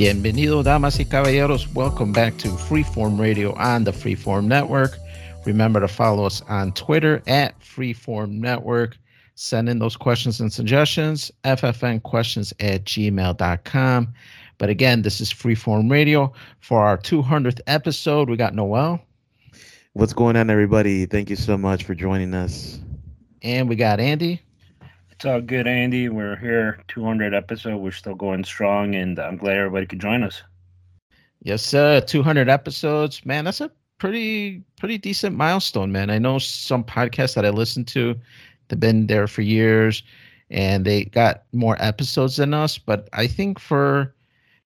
Bienvenido, damas y caballeros. Welcome back to Freeform Radio on the Freeform Network. Remember to follow us on Twitter at Freeform Network. Send in those questions and suggestions, ffnquestions at gmail.com. But again, this is Freeform Radio. For our 200th episode, we got Noel. What's going on, everybody? Thank you so much for joining us. And we got Andy. It's all good, Andy. We're here, 200 episode. We're still going strong, and I'm glad everybody could join us. Yes, sir. 200 episodes, man. That's a pretty pretty decent milestone, man. I know some podcasts that I listen to, they've been there for years, and they got more episodes than us. But I think for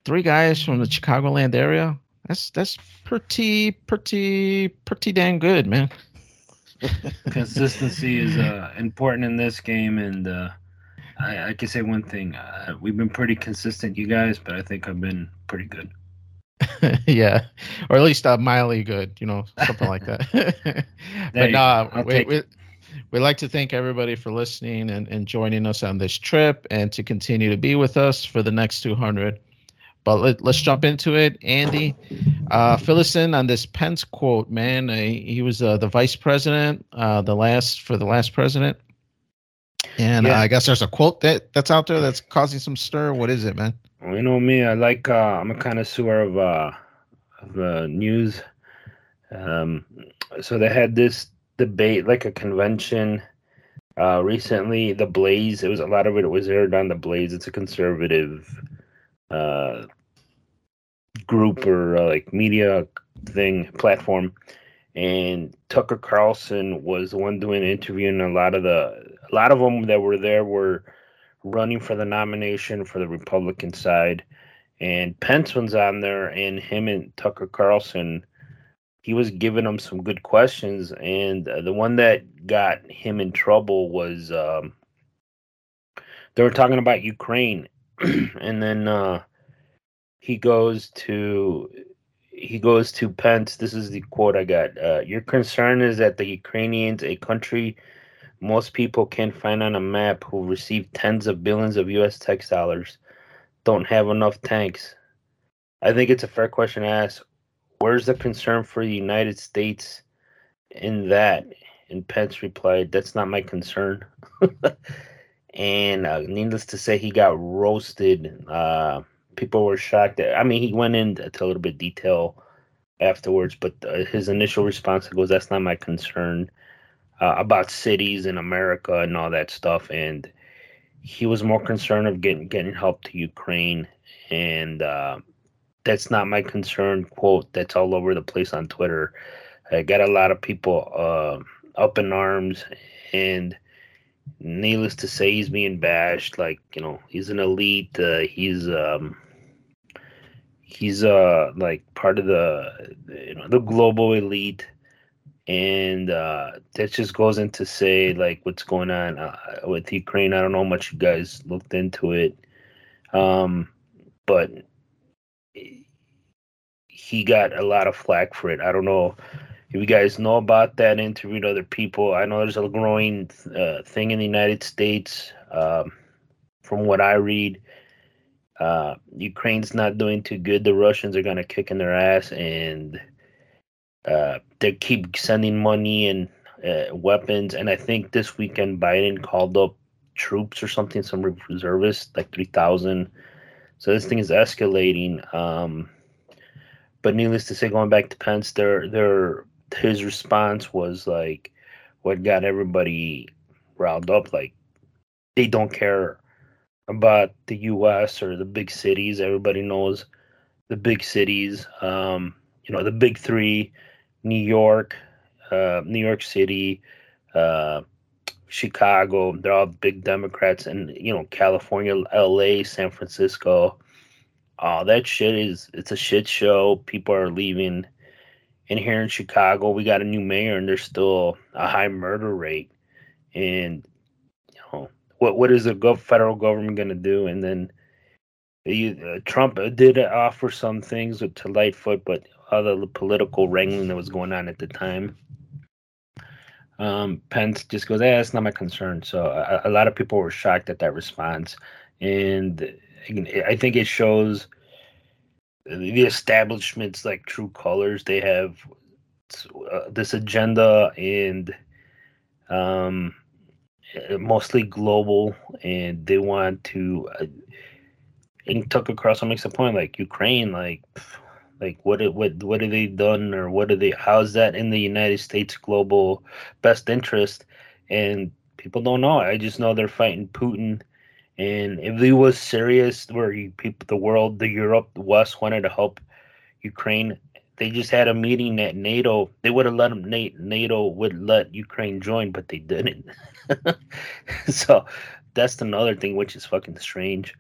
three guys from the Chicagoland area, that's that's pretty pretty pretty dang good, man. Consistency is uh, important in this game, and uh, I, I, can say one thing: uh, we've been pretty consistent, you guys, but I think I've been pretty good. yeah, or at least uh, mildly good, you know, something like that. but nah, we, we, we'd like to thank everybody for listening and, and joining us on this trip, and to continue to be with us for the next 200. But let, us jump into it. Andy, uh, fill us in on this Pence quote, man. Uh, he was uh, the vice president, uh, the last for the last president. And yeah. I guess there's a quote that that's out there that's causing some stir. What is it, man? Well, you know me. I like. Uh, I'm a connoisseur of uh, of uh, news. Um, so they had this debate, like a convention, uh, recently. The Blaze. It was a lot of it was aired on the Blaze. It's a conservative uh, group or uh, like media thing platform, and Tucker Carlson was the one doing interviewing a lot of the a lot of them that were there were running for the nomination for the Republican side, and Pence was on there, and him and Tucker Carlson. He was giving them some good questions, and uh, the one that got him in trouble was um, they were talking about Ukraine, and then uh, he goes to he goes to Pence. This is the quote I got. Uh, Your concern is that the Ukrainians, a country most people can't find on a map, who receive tens of billions of U.S. tax dollars, don't have enough tanks. I think it's a fair question to ask. Where's the concern for the United States in that? And Pence replied, "That's not my concern." and uh, needless to say, he got roasted. Uh, people were shocked. I mean, he went into a little bit detail afterwards, but uh, his initial response goes, "That's not my concern." Uh, about cities in America and all that stuff, and he was more concerned of getting getting help to Ukraine, and uh, that's not my concern. Quote that's all over the place on Twitter. I got a lot of people uh, up in arms, and needless to say, he's being bashed. Like you know, he's an elite. Uh, he's um, he's uh like part of the you know the global elite, and uh, that just goes into say like what's going on uh, with Ukraine. I don't know how much you guys looked into it, um, but he got a lot of flack for it. I don't know if you guys know about that, interviewed other people. I know there's a growing uh, thing in the United States. Um, from what I read, uh, Ukraine's not doing too good. The Russians are going to kick in their ass, and uh, they keep sending money and uh, weapons. And I think this weekend Biden called up troops or something, some reservists, like 3,000. So this thing is escalating. Um, but needless to say, going back to Pence, their their his response was like what got everybody riled up. Like they don't care about the U.S. or the big cities. Everybody knows the big cities. Um, you know, the big three: New York, uh, New York City, uh, Chicago. They're all big Democrats, and you know, California, L.A., San Francisco. Oh, that shit is it's a shit show. People are leaving and here in Chicago, we got a new mayor, and there's still a high murder rate. And you know what? What is the gov- federal government going to do? And then uh, Trump did offer some things to Lightfoot, but other political wrangling that was going on at the time. Um, Pence just goes, "Hey, that's not my concern." So a, a lot of people were shocked at that response, and I think it shows the establishment's like true colors. They have uh, this agenda and um, mostly global, and they want to. Uh, and Tucker Carlson makes a point like Ukraine, like like what what what have they done or what are they? How's that in the United States global best interest? And people don't know. I just know they're fighting Putin. And if he was serious, where people, the world, the Europe, the West wanted to help Ukraine, they just had a meeting at NATO. They would have let them. NATO would let Ukraine join, but they didn't. so that's another thing, which is fucking strange.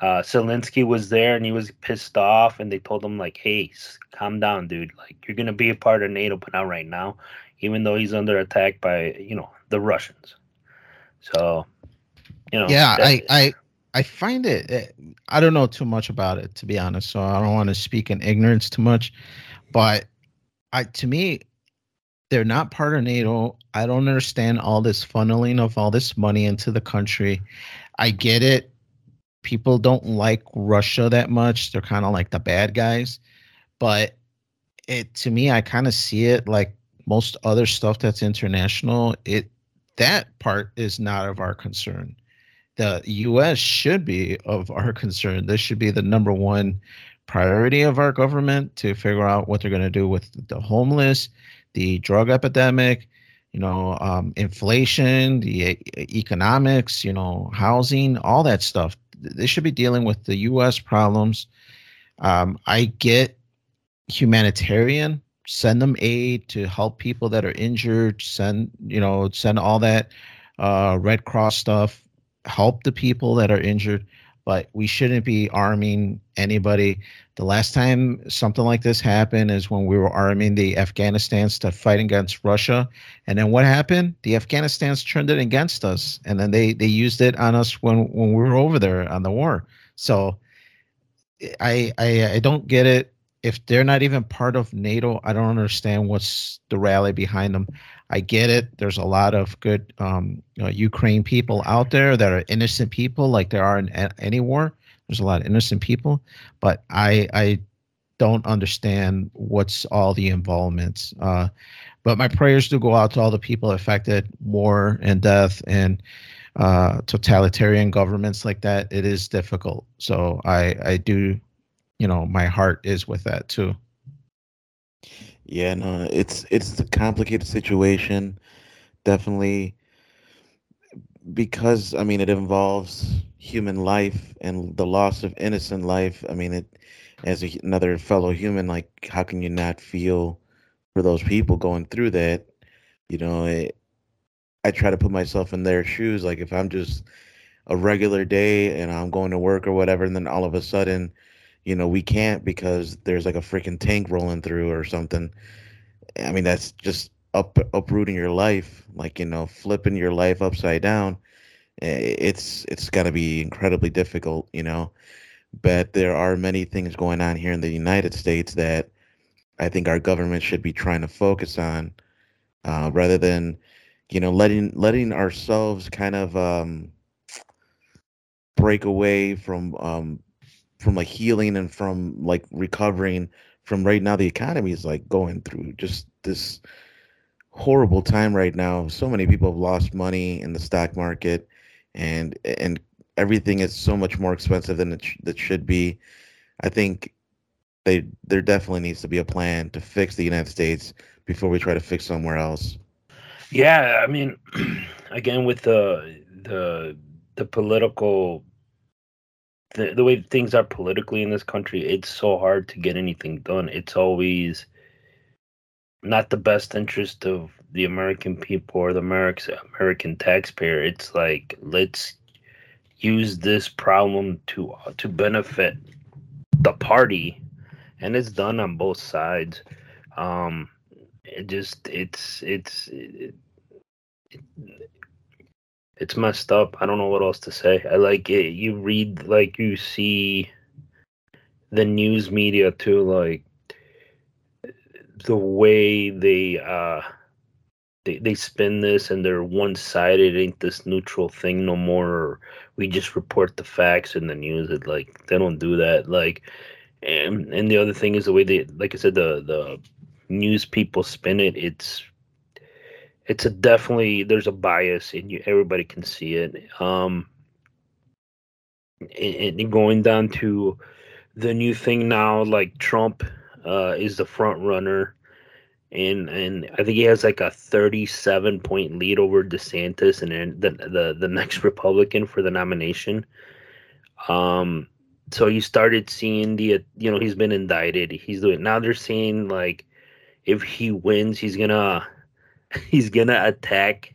Uh, Zelensky was there and he was pissed off, and they told him like, "Hey, calm down, dude. Like you're gonna be a part of NATO, but not right now, even though he's under attack by you know the Russians." So, you know. Yeah, I I I find it. Eh, I don't know too much about it to be honest, so I don't want to speak in ignorance too much. But I to me, they're not part of NATO. I don't understand all this funneling of all this money into the country. I get it. People don't like Russia that much. They're kind of like the bad guys. But it to me, I kind of see it like most other stuff that's international. It that part is not of our concern. The US should be of our concern. This should be the number one priority of our government to figure out what they're going to do with the homeless, the drug epidemic, you know, um, inflation, the economics, you know, housing, all that stuff. They should be dealing with the U.S. problems. Um, I get humanitarian, send them aid to help people that are injured, send, you know, send all that uh, Red Cross stuff, help the people that are injured but we shouldn't be arming anybody. The last time something like this happened is when we were arming the Afghanistans to fight against Russia. And then what happened? The Afghanistans turned it against us. And then they, they used it on us when, when we were over there on the war. So I, I I don't get it. If they're not even part of NATO, I don't understand what's the rally behind them. I get it. There's a lot of good um, you know, Ukraine people out there that are innocent people, like there are in any war. There's a lot of innocent people, but I I don't understand what's all the involvement. Uh, but my prayers do go out to all the people affected, war and death and uh, totalitarian governments like that. It is difficult. So I I do, you know, my heart is with that too. Yeah, no, it's it's a complicated situation. Definitely because I mean it involves human life and the loss of innocent life. I mean it as a, another fellow human like how can you not feel for those people going through that? You know, it, I try to put myself in their shoes like if I'm just a regular day and I'm going to work or whatever and then all of a sudden you know, we can't because there's like a freaking tank rolling through or something. I mean, that's just up uprooting your life, like you know, flipping your life upside down. It's it's got to be incredibly difficult, you know. But there are many things going on here in the United States that I think our government should be trying to focus on, uh, rather than, you know, letting letting ourselves kind of um, break away from um, from like healing and from like recovering from right now the economy is like going through just this horrible time right now. So many people have lost money in the stock market and and everything is so much more expensive than it, sh- should be. I think they there definitely needs to be a plan to fix the united states before we try to fix somewhere else. Yeah i mean again with the the the political the, the way things are politically in this country, it's so hard to get anything done. It's always not the best interest of the American people or the American American taxpayer. It's like let's use this problem to uh, to benefit the party, and it's done on both sides. Um, it just it's it's it, it, it's messed up. I don't know what else to say. I like it. You read like you see the news media too, like the way they uh they, they spin this and they're one sided, ain't this neutral thing no more. we just report the facts in the news. It like they don't do that. Like and and the other thing is the way they, like I said, the the news people spin it. It's it's a definitely there's a bias and you everybody can see it. Um, and, and going down to the new thing now, like Trump uh, is the front runner, and and I think he has like a 37 point lead over DeSantis, and then the the the next Republican for the nomination. Um, so you started seeing the you know he's been indicted. He's doing now. They're saying like if he wins, he's gonna he's gonna attack.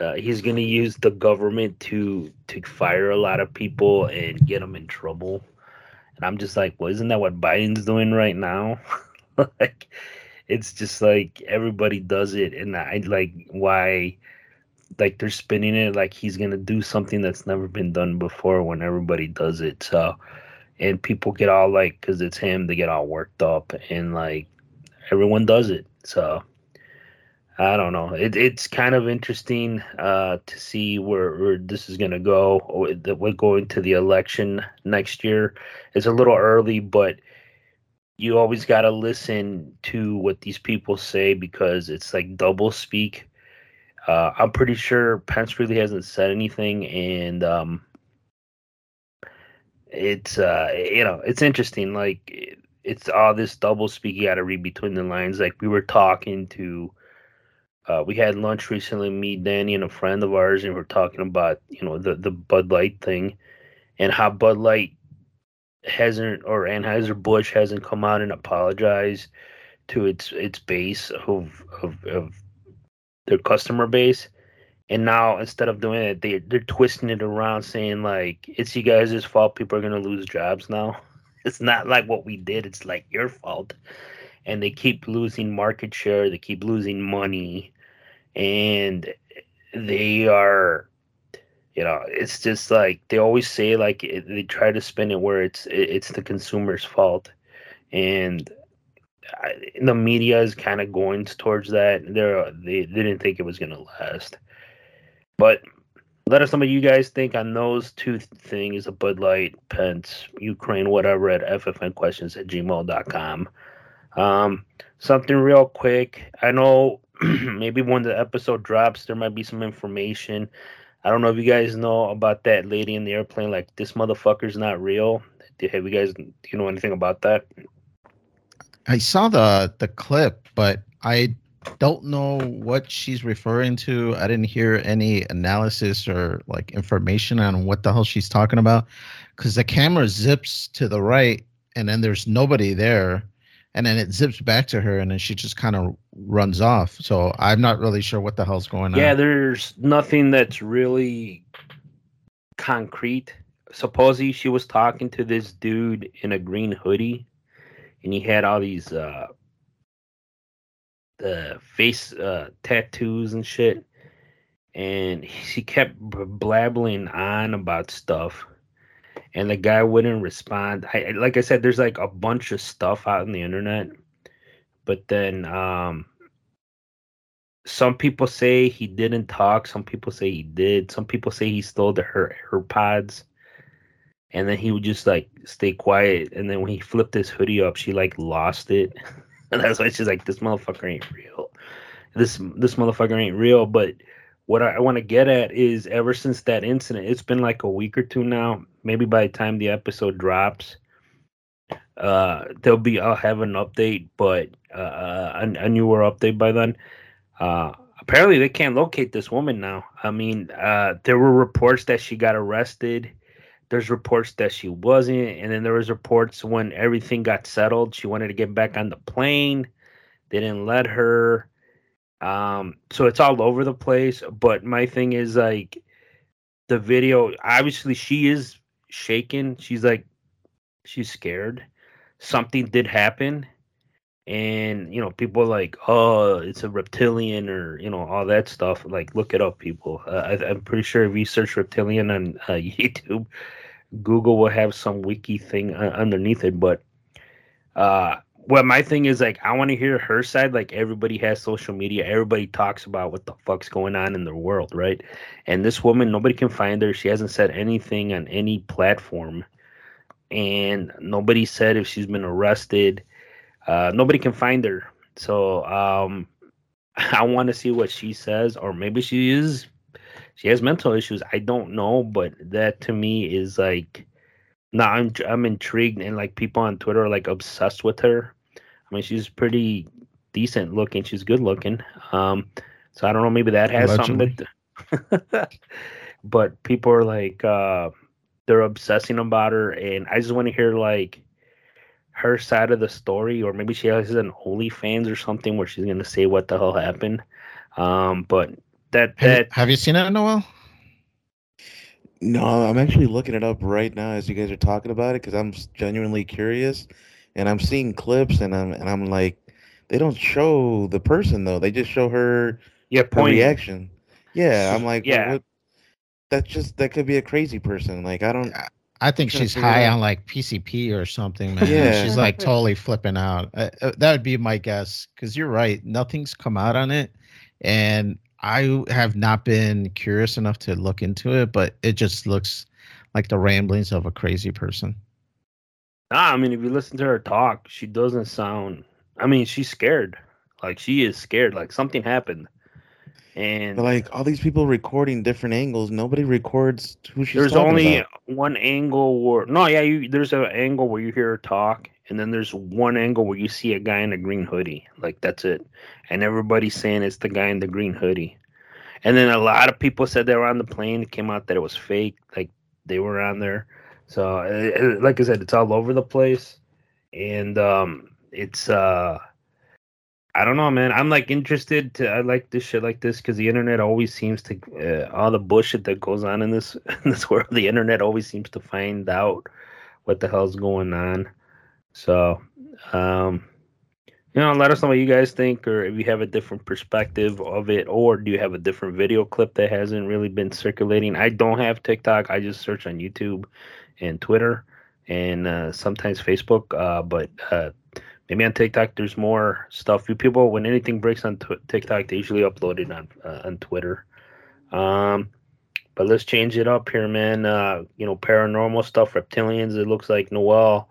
Uh, he's gonna use the government to to fire a lot of people and get them in trouble. And I'm just like, well, isn't that what Biden's doing right now? like, it's just like everybody does it, and I like why like they're spinning it like he's gonna do something that's never been done before when everybody does it. So, and people get all like, because it's him, they get all worked up, and like everyone does it. So, I don't know. It, it's kind of interesting uh, to see where, where this is gonna go. We're going to the election next year. It's a little early, but you always got to listen to what these people say because it's like double speak uh, I'm pretty sure Pence really hasn't said anything, and um, it's uh, you know it's interesting. Like it's all this double speak you got to read between the lines. Like we were talking to, uh, we had lunch recently, me, Danny, and a friend of ours, and we are talking about you know the the Bud Light thing, and how Bud Light hasn't or Anheuser Busch hasn't come out and apologized to its its base of of, of their customer base. And now instead of doing it, they they're twisting it around, saying like it's you guys' fault. People are gonna lose jobs now. It's not like what we did. It's like your fault. And they keep losing market share. They keep losing money, and they are you know it's just like they always say like eh, they try to spin it where it's it's the consumer's fault and the media is kind of going towards that. They're, they didn't think it was going to last. But let us know what you guys think on those two things a Bud Light, Pence, Ukraine, whatever at ffnquestions at gmail.com. Um, something real quick. I know maybe when the episode drops, there might be some information. I don't know if you guys know about that lady in the airplane. Like, this motherfucker's not real. Have you guys, do you know anything about that? I saw the the clip, but I don't know what she's referring to. I didn't hear any analysis or like information on what the hell she's talking about because the camera zips to the right and then there's nobody there and then it zips back to her and then she just kind of runs off. So I'm not really sure what the hell's going on. Yeah, there's nothing that's really concrete. Supposedly she was talking to this dude in a green hoodie and he had all these uh the face uh tattoos and shit and she kept blabbling on about stuff and the guy wouldn't respond I, like i said there's like a bunch of stuff out on the internet but then um some people say he didn't talk some people say he did some people say he stole the her AirPods and then he would just like stay quiet. And then when he flipped his hoodie up, she like lost it. and that's why she's like, "This motherfucker ain't real. This this motherfucker ain't real." But what I, want to get at is, ever since that incident, it's been like a week or two now. Maybe by the time the episode drops, uh, there'll be I'll have an update, but uh, a, a newer update by then. Uh, apparently, they can't locate this woman now. I mean, uh, there were reports that she got arrested there's reports that she wasn't and then there was reports when everything got settled she wanted to get back on the plane they didn't let her um so it's all over the place but my thing is like the video obviously she is shaken she's like she's scared something did happen and you know people are like oh it's a reptilian or you know all that stuff like look it up people uh, I, am pretty sure if you search reptilian on uh, youtube Google will have some wiki thing uh, underneath it. But uh, well, my thing is like I want to hear her side. Like everybody has social media, everybody talks about what the fuck's going on in the world, right? And this woman, nobody can find her. She hasn't said anything on any platform. and nobody said if she's been arrested. Uh, nobody can find her. So um, I want to see what she says, or maybe she is she has mental issues. I don't know, but that to me is like, nah, I'm I'm intrigued, and like people on Twitter are like obsessed with her. I mean, she's pretty decent looking. She's good looking. Um, so I don't know. Maybe that has Allegedly. something. To, but people are like, uh, they're obsessing about her, and I just want to hear like her side of the story, or maybe she has an OnlyFans or something where she's gonna say what the hell happened. Um, but that that have, have you seen it, Noel? No, I'm actually looking it up right now as you guys are talking about it because I'm genuinely curious, and I'm seeing clips, and I'm and I'm like, they don't show the person though; they just show her yeah her reaction. Yeah, I'm like, yeah, what, that's just that could be a crazy person. Like I don't. I think she's high on like PCP or something, man. Yeah. She's like totally flipping out. Uh, uh, that would be my guess because you're right. Nothing's come out on it. And I have not been curious enough to look into it, but it just looks like the ramblings of a crazy person. Nah, I mean, if you listen to her talk, she doesn't sound. I mean, she's scared. Like she is scared. Like something happened. And but like all these people recording different angles, nobody records who she's. Talking about. There's only about. one angle where no, yeah, you there's an angle where you hear her talk, and then there's one angle where you see a guy in a green hoodie. Like that's it, and everybody's saying it's the guy in the green hoodie. And then a lot of people said they were on the plane. It came out that it was fake, like they were on there. So, uh, like I said, it's all over the place, and um, it's uh I don't know, man. I'm like interested to. I like this shit like this because the internet always seems to uh, all the bullshit that goes on in this in this world. The internet always seems to find out what the hell's going on. So, um, you know, let us know what you guys think, or if you have a different perspective of it, or do you have a different video clip that hasn't really been circulating? I don't have TikTok. I just search on YouTube and Twitter and uh, sometimes Facebook. Uh, but uh, maybe on TikTok there's more stuff. You people when anything breaks on t- TikTok, they usually upload it on uh, on Twitter. Um, but let's change it up here, man. Uh, you know, paranormal stuff, reptilians. It looks like Noel.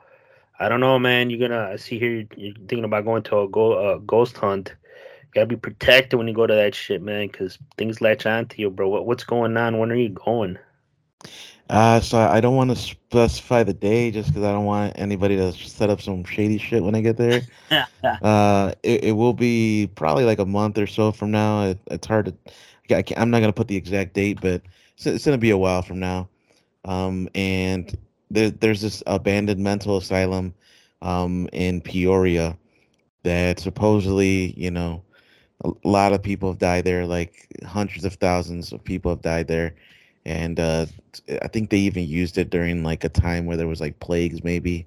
I don't know, man. You're gonna I see here. You're thinking about going to a go, uh, ghost hunt. You gotta be protected when you go to that shit, man, because things latch on to you, bro. What, what's going on? When are you going? Uh, so I don't want to specify the day just because I don't want anybody to set up some shady shit when I get there. uh, it, it will be probably like a month or so from now. It, it's hard to, I am not gonna put the exact date, but it's, it's, gonna be a while from now. Um, and there, there's this abandoned mental asylum, um, in Peoria that supposedly, you know, a lot of people have died there. Like hundreds of thousands of people have died there and uh, I think they even used it during like a time where there was like plagues, maybe.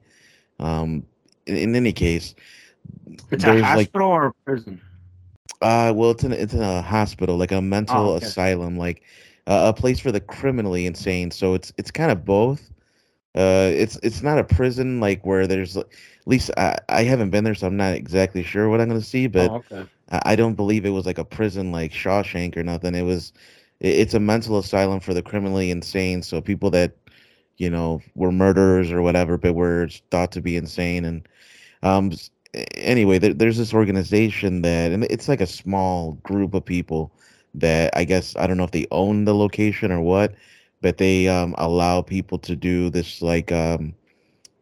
Um, in, in any case, it's a hospital like, or a prison. Uh, well, it's in it's in a hospital, like a mental oh, okay. asylum, like uh, a place for the criminally insane. So it's it's kind of both. Uh, it's it's not a prison like where there's at least I, I haven't been there, so I'm not exactly sure what I'm gonna see. But oh, okay. I, I don't believe it was like a prison like Shawshank or nothing. It was it's a mental asylum for the criminally insane. So people that you know were murderers or whatever, but were thought to be insane. And um, anyway, there, there's this organization that, and it's like a small group of people that I guess I don't know if they own the location or what, but they um, allow people to do this like um,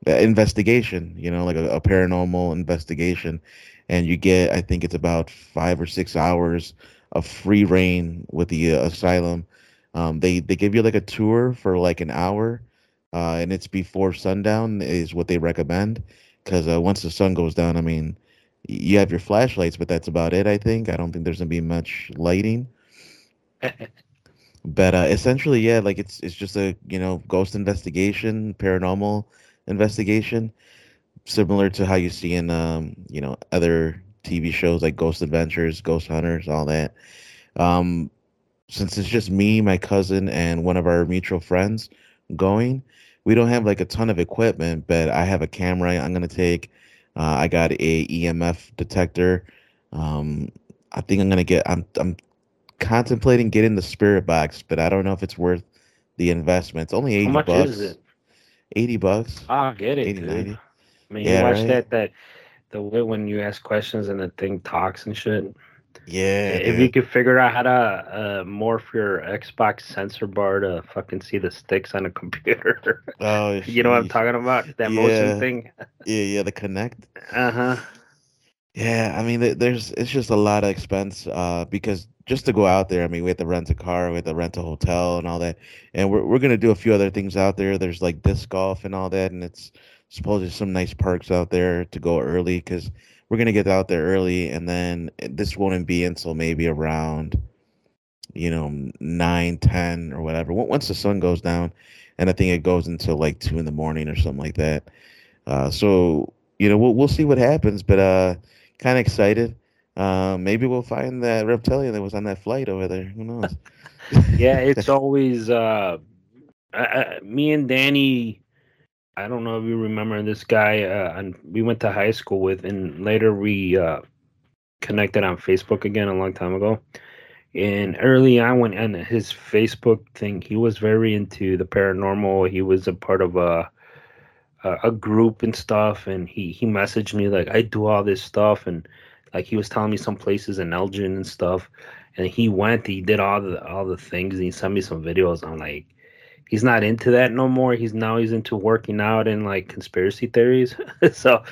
investigation. You know, like a, a paranormal investigation, and you get I think it's about five or six hours of free reign with the uh, asylum. Um, they they give you like a tour for like an hour, uh, and it's before sundown is what they recommend because uh, once the sun goes down, I mean, you have your flashlights, but that's about it. I think I don't think there's gonna be much lighting. but uh, essentially, yeah, like it's it's just a you know ghost investigation, paranormal investigation, similar to how you see in um, you know other TV shows like Ghost Adventures, Ghost Hunters, all that. Um, since it's just me, my cousin, and one of our mutual friends going, we don't have like a ton of equipment, but I have a camera I'm gonna take. Uh, I got a EMF detector. Um, I think I'm gonna get. I'm I'm contemplating getting the spirit box, but I don't know if it's worth the investment. It's only eighty bucks. Is it? 80 bucks. I get it. 80, 90. I mean, yeah, you watch right? that that the way when you ask questions and the thing talks and shit. Yeah. If dude. you could figure out how to uh, morph your Xbox sensor bar to fucking see the sticks on a computer. Oh, you know what I'm talking about? That yeah. motion thing. Yeah, yeah, the Kinect. Uh huh. Yeah, I mean, there's it's just a lot of expense uh, because just to go out there, I mean, we have to rent a car, we have to rent a hotel and all that, and we're we're gonna do a few other things out there. There's like disc golf and all that, and it's supposed supposedly some nice parks out there to go early because we're gonna get out there early, and then this won't be until maybe around, you know, nine, ten or whatever. Once the sun goes down, and I think it goes until like two in the morning or something like that. Uh, so you know, we'll we'll see what happens, but uh kind of excited. Uh, maybe we'll find that reptilian that was on that flight over there. Who knows? yeah, it's always uh, I, me and Danny. I don't know if you remember this guy. Uh, and we went to high school with, and later we uh, connected on Facebook again a long time ago. And early on, when on his Facebook thing, he was very into the paranormal. He was a part of a a, group and stuff, and he he messaged me like I do all this stuff, and like he was telling me some places in Elgin and stuff, and he went, he did all the all the things, he sent me some videos. I'm like, he's not into that no more. He's now he's into working out and like conspiracy theories. so,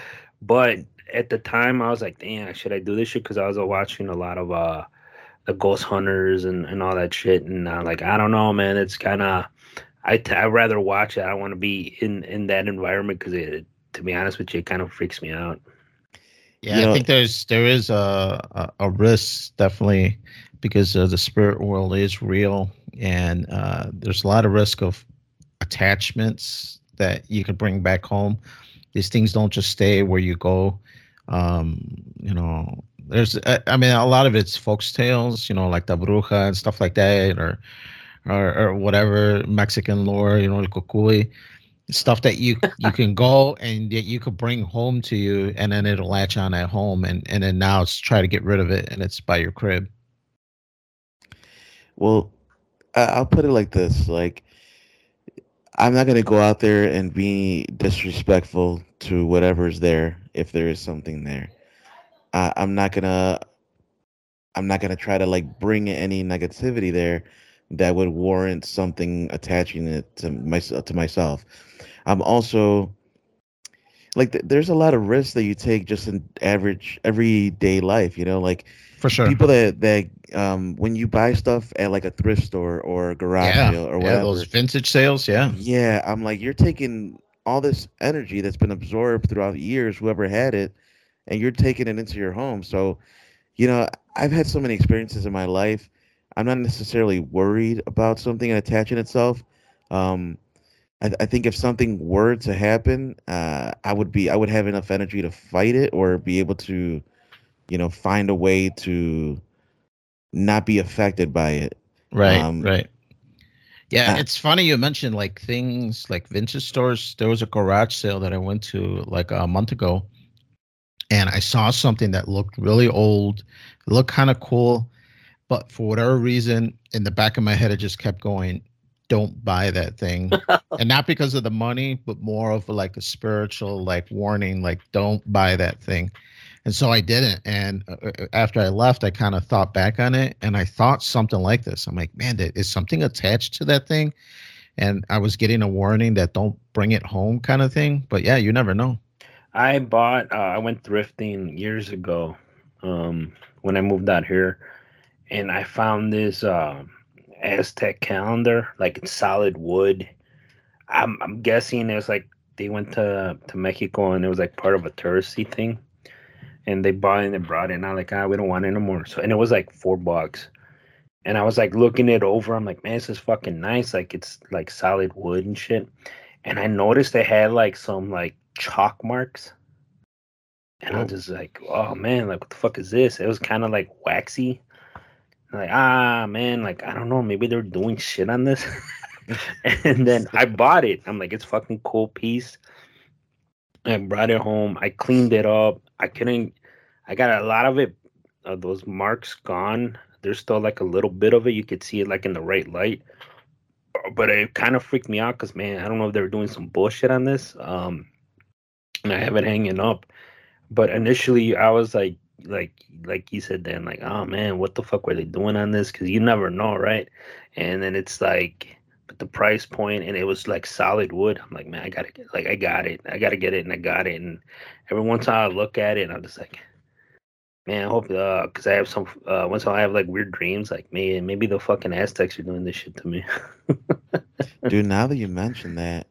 but at the time, I was like, damn, should I do this shit? Because I was watching a lot of uh the ghost hunters and and all that shit, and uh, like I don't know, man, it's kind of I t- I'd rather watch it. I want to be in in that environment because it, to be honest with you, it kind of freaks me out. Yeah, you I know, think there's there is a a, risk definitely because uh, the spirit world is real, and uh, there's a lot of risk of attachments that you could bring back home. These things don't just stay where you go. Um, you know, there's I, mean a lot of it's folks tales, you know, like the bruja and stuff like that, or or, or whatever Mexican lore, you know, el Cucuy, stuff that you you can go and that you could bring home to you, and then it'll latch on at home, and and then now it's try to get rid of it, and it's by your crib. Well, I'll put it like this: like, I'm not gonna go out there and be disrespectful to whatever's there if there is something there. I, I'm not gonna I'm not gonna try to like bring any negativity there that would warrant something attaching it to myself to myself. I'm also like th- there's a lot of risks that you take just in average everyday life, you know, like for sure. People that that um when you buy stuff at like a thrift store or a garage yeah. sale or whatever. Yeah, those vintage sales, yeah. Yeah, I'm like you're taking all this energy that's been absorbed throughout years, whoever had it, and you're taking it into your home. So, you know, I've had so many experiences in my life I'm not necessarily worried about something attaching itself. Um, I, I, think if something were to happen, uh, I would be I would have enough energy to fight it or be able to, you know, find a way to not be affected by it. Right. Um, right. Yeah, uh, it's funny you mentioned like things like vintage stores. There was a garage sale that I went to like a month ago, and I saw something that looked really old, looked kind of cool, but for whatever reason, in the back of my head, it just kept going, don't buy that thing. and not because of the money, but more of like a spiritual like warning, like don't buy that thing. And so I didn't. And uh, uh after I left, I kind of thought back on it and I thought something like this. I'm like, man, is something attached to that thing? And I was getting a warning that don't bring it home kind of thing. But yeah, you never know. I bought, uh, I went thrifting years ago um, when I moved out here and I found this uh, Aztec calendar, like in solid wood. I'm I'm guessing it's like they went to to Mexico and it was like part of a touristy thing, and they bought it and they brought it. And I'm like, ah, we don't want it anymore. So and it was like four bucks, and I was like looking it over. I'm like, man, this is fucking nice. Like it's like solid wood and shit. And I noticed they had like some like chalk marks. And I was just like, oh man, like what the fuck is this? It was kind of like waxy like ah man like i don't know maybe they're doing shit on this. And then i bought it. I'm like it's fucking cool piece. I brought it home. I cleaned it up. I couldn't i got a lot of it uh, those marks gone. There's still like a little bit of it. You could see it like in the right light. But it kind of freaked me out because man, I don't know if they were doing some bullshit on this. Um, and I have it hanging up. But initially, I was like, like, like you said, then, like, oh man, what the fuck were they doing on this? Because you never know, right? And then it's like, but the price point, and it was like solid wood. I'm like, man, I gotta get, like, I got it, I gotta get it, and I got it. And every once in a while, I look at it, and I'm just like, man, I hope, uh, because I have some, uh, once I have like weird dreams, like, man, maybe the fucking Aztecs are doing this shit to me. Dude, now that you mention that,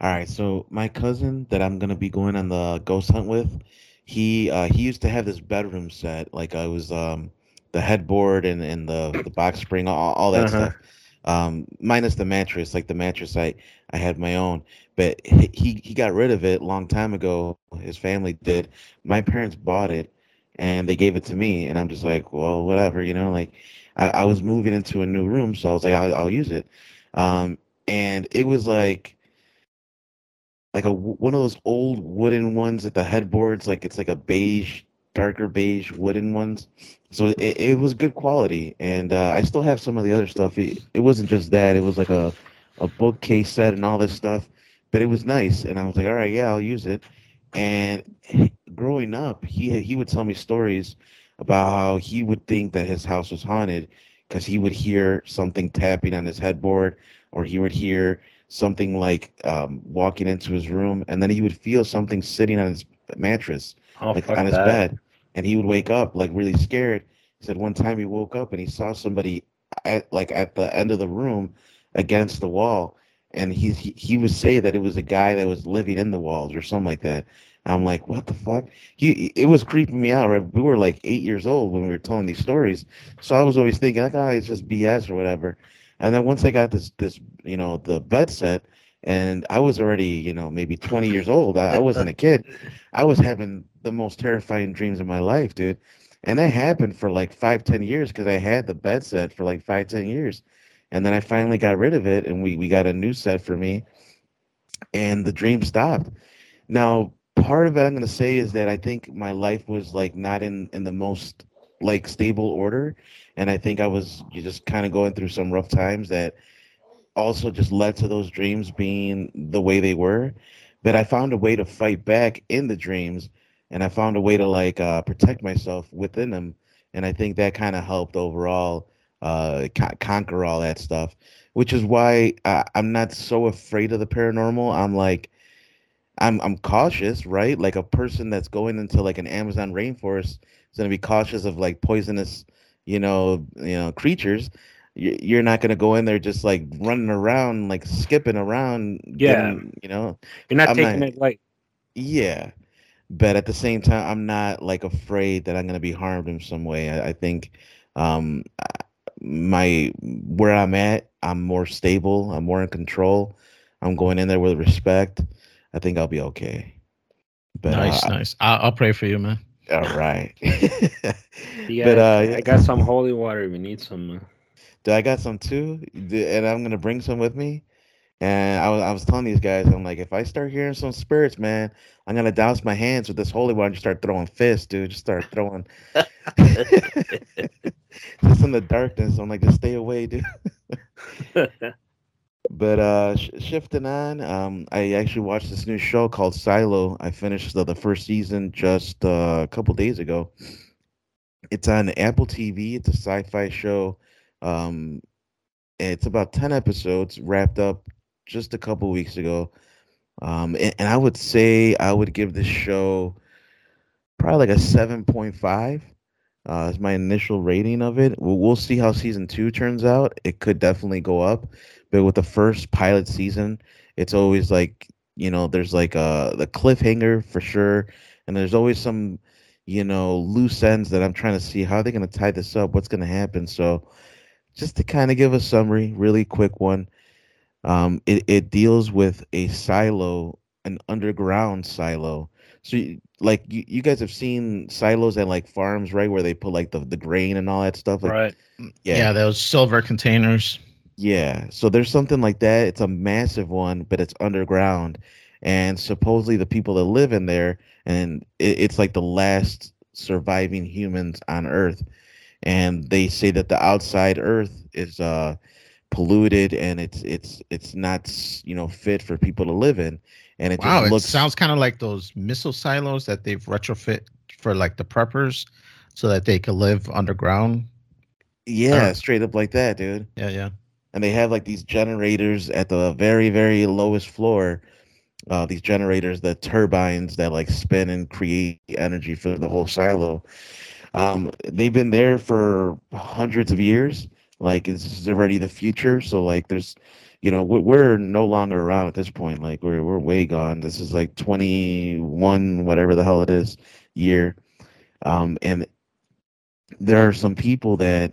all right, so my cousin that I'm gonna be going on the ghost hunt with, he uh he used to have this bedroom set, like I was um the headboard and and the the box spring, all, all that uh-huh. stuff. Um, minus the mattress, like the mattress I I had my own, but he he got rid of it a long time ago. His family did. My parents bought it, and they gave it to me, and I'm just like, well, whatever, you know, like I, I was moving into a new room, so I was like, I'll, I'll use it. Um, and it was like like a one of those old wooden ones at the headboards like it's like a beige darker beige wooden ones. So it, it was good quality and uh, i still have some of the other stuff. It, it wasn't just that it was like a, a bookcase set and all this stuff but it was nice and i was like all right yeah i'll use it. And growing up he he would tell me stories about how he would think that his house was haunted because he would hear something tapping on his headboard or he would hear something like um, walking into his room, and then he would feel something sitting on his mattress, oh, like on his that. bed, and he would wake up like really scared. He said one time he woke up and he saw somebody at like at the end of the room against the wall, and he he, he would say that it was a guy that was living in the walls or something like that. I'm like, what the fuck? He it was creeping me out. Right? We were like eight years old when we were telling these stories, so I was always thinking, like, oh, it's just BS or whatever. And then once I got this this you know the bed set, and I was already you know maybe 20 years old. I, I wasn't a kid. I was having the most terrifying dreams of my life, dude. And that happened for like five ten years because I had the bed set for like five ten years, and then I finally got rid of it, and we we got a new set for me, and the dream stopped. Now part of it I'm gonna say is that I think my life was like not in in the most like stable order and I think I was just kind of going through some rough times that also just led to those dreams being the way they were. But I found a way to fight back in the dreams, and I found a way to like uh, protect myself within them, and I think that kind of helped overall uh, co- conquer all that stuff. Which is why I, I'm not so afraid of the paranormal. I'm like, I'm I'm cautious, right? Like a person that's going into like an Amazon rainforest is gonna be cautious of like poisonous you know, you know, creatures, you're not going to go in there just like running around, like skipping around. Yeah. Getting, you know, you're not I'm taking not, it like, yeah. But at the same time, I'm not like afraid that I'm going to be harmed in some way. I, I think, um, my, where I'm at, I'm more stable. I'm more in control. I'm going in there with respect. I think I'll be okay. But, nice, uh, nice. I'll, I'll pray for you, man. All right. yeah, but uh, I got some holy water We need some. Do I got some too? And I'm gonna bring some with me. And I was, I was telling these guys, I'm like, if I start hearing some spirits, man, I'm gonna douse my hands with this holy water and just start throwing fists, dude. Just start throwing. just in the darkness, I'm like, just stay away, dude. But uh, sh- shifting on, um, I actually watched this new show called Silo. I finished the, the first season just uh, a couple days ago. It's on Apple TV. It's a sci-fi show. Um, it's about ten episodes, wrapped up just a couple weeks ago. Um, and, and I would say I would give this show probably like a seven point five. Uh, is my initial rating of it. We'll, we'll see how season two turns out. It could definitely go up but with the first pilot season, it's always like you know there's like a the cliffhanger for sure, and there's always some you know loose ends that I'm trying to see how are they going to tie this up, what's going to happen. So just to kind of give a summary, really quick one. Um, it, it deals with a silo, an underground silo. So, you, like, you, you guys have seen silos at like farms, right, where they put like the, the grain and all that stuff. Like, right. Yeah. Yeah, those silver containers. Yeah, so there's something like that. It's a massive one, but it's underground, and supposedly the people that live in there, and it, it's like the last surviving humans on Earth, and they say that the outside Earth is uh polluted and it's it's it's not you know fit for people to live in and it wow, looks, it sounds kind of like those missile silos that they've retrofit for like the preppers so that they can live underground yeah straight up like that dude yeah yeah and they have like these generators at the very very lowest floor uh, these generators the turbines that like spin and create energy for the whole silo. Um, they've been there for hundreds of years. Like it's already the future. So like there's you know we're no longer around at this point. Like we're we're way gone. This is like 21 whatever the hell it is year. Um, and there are some people that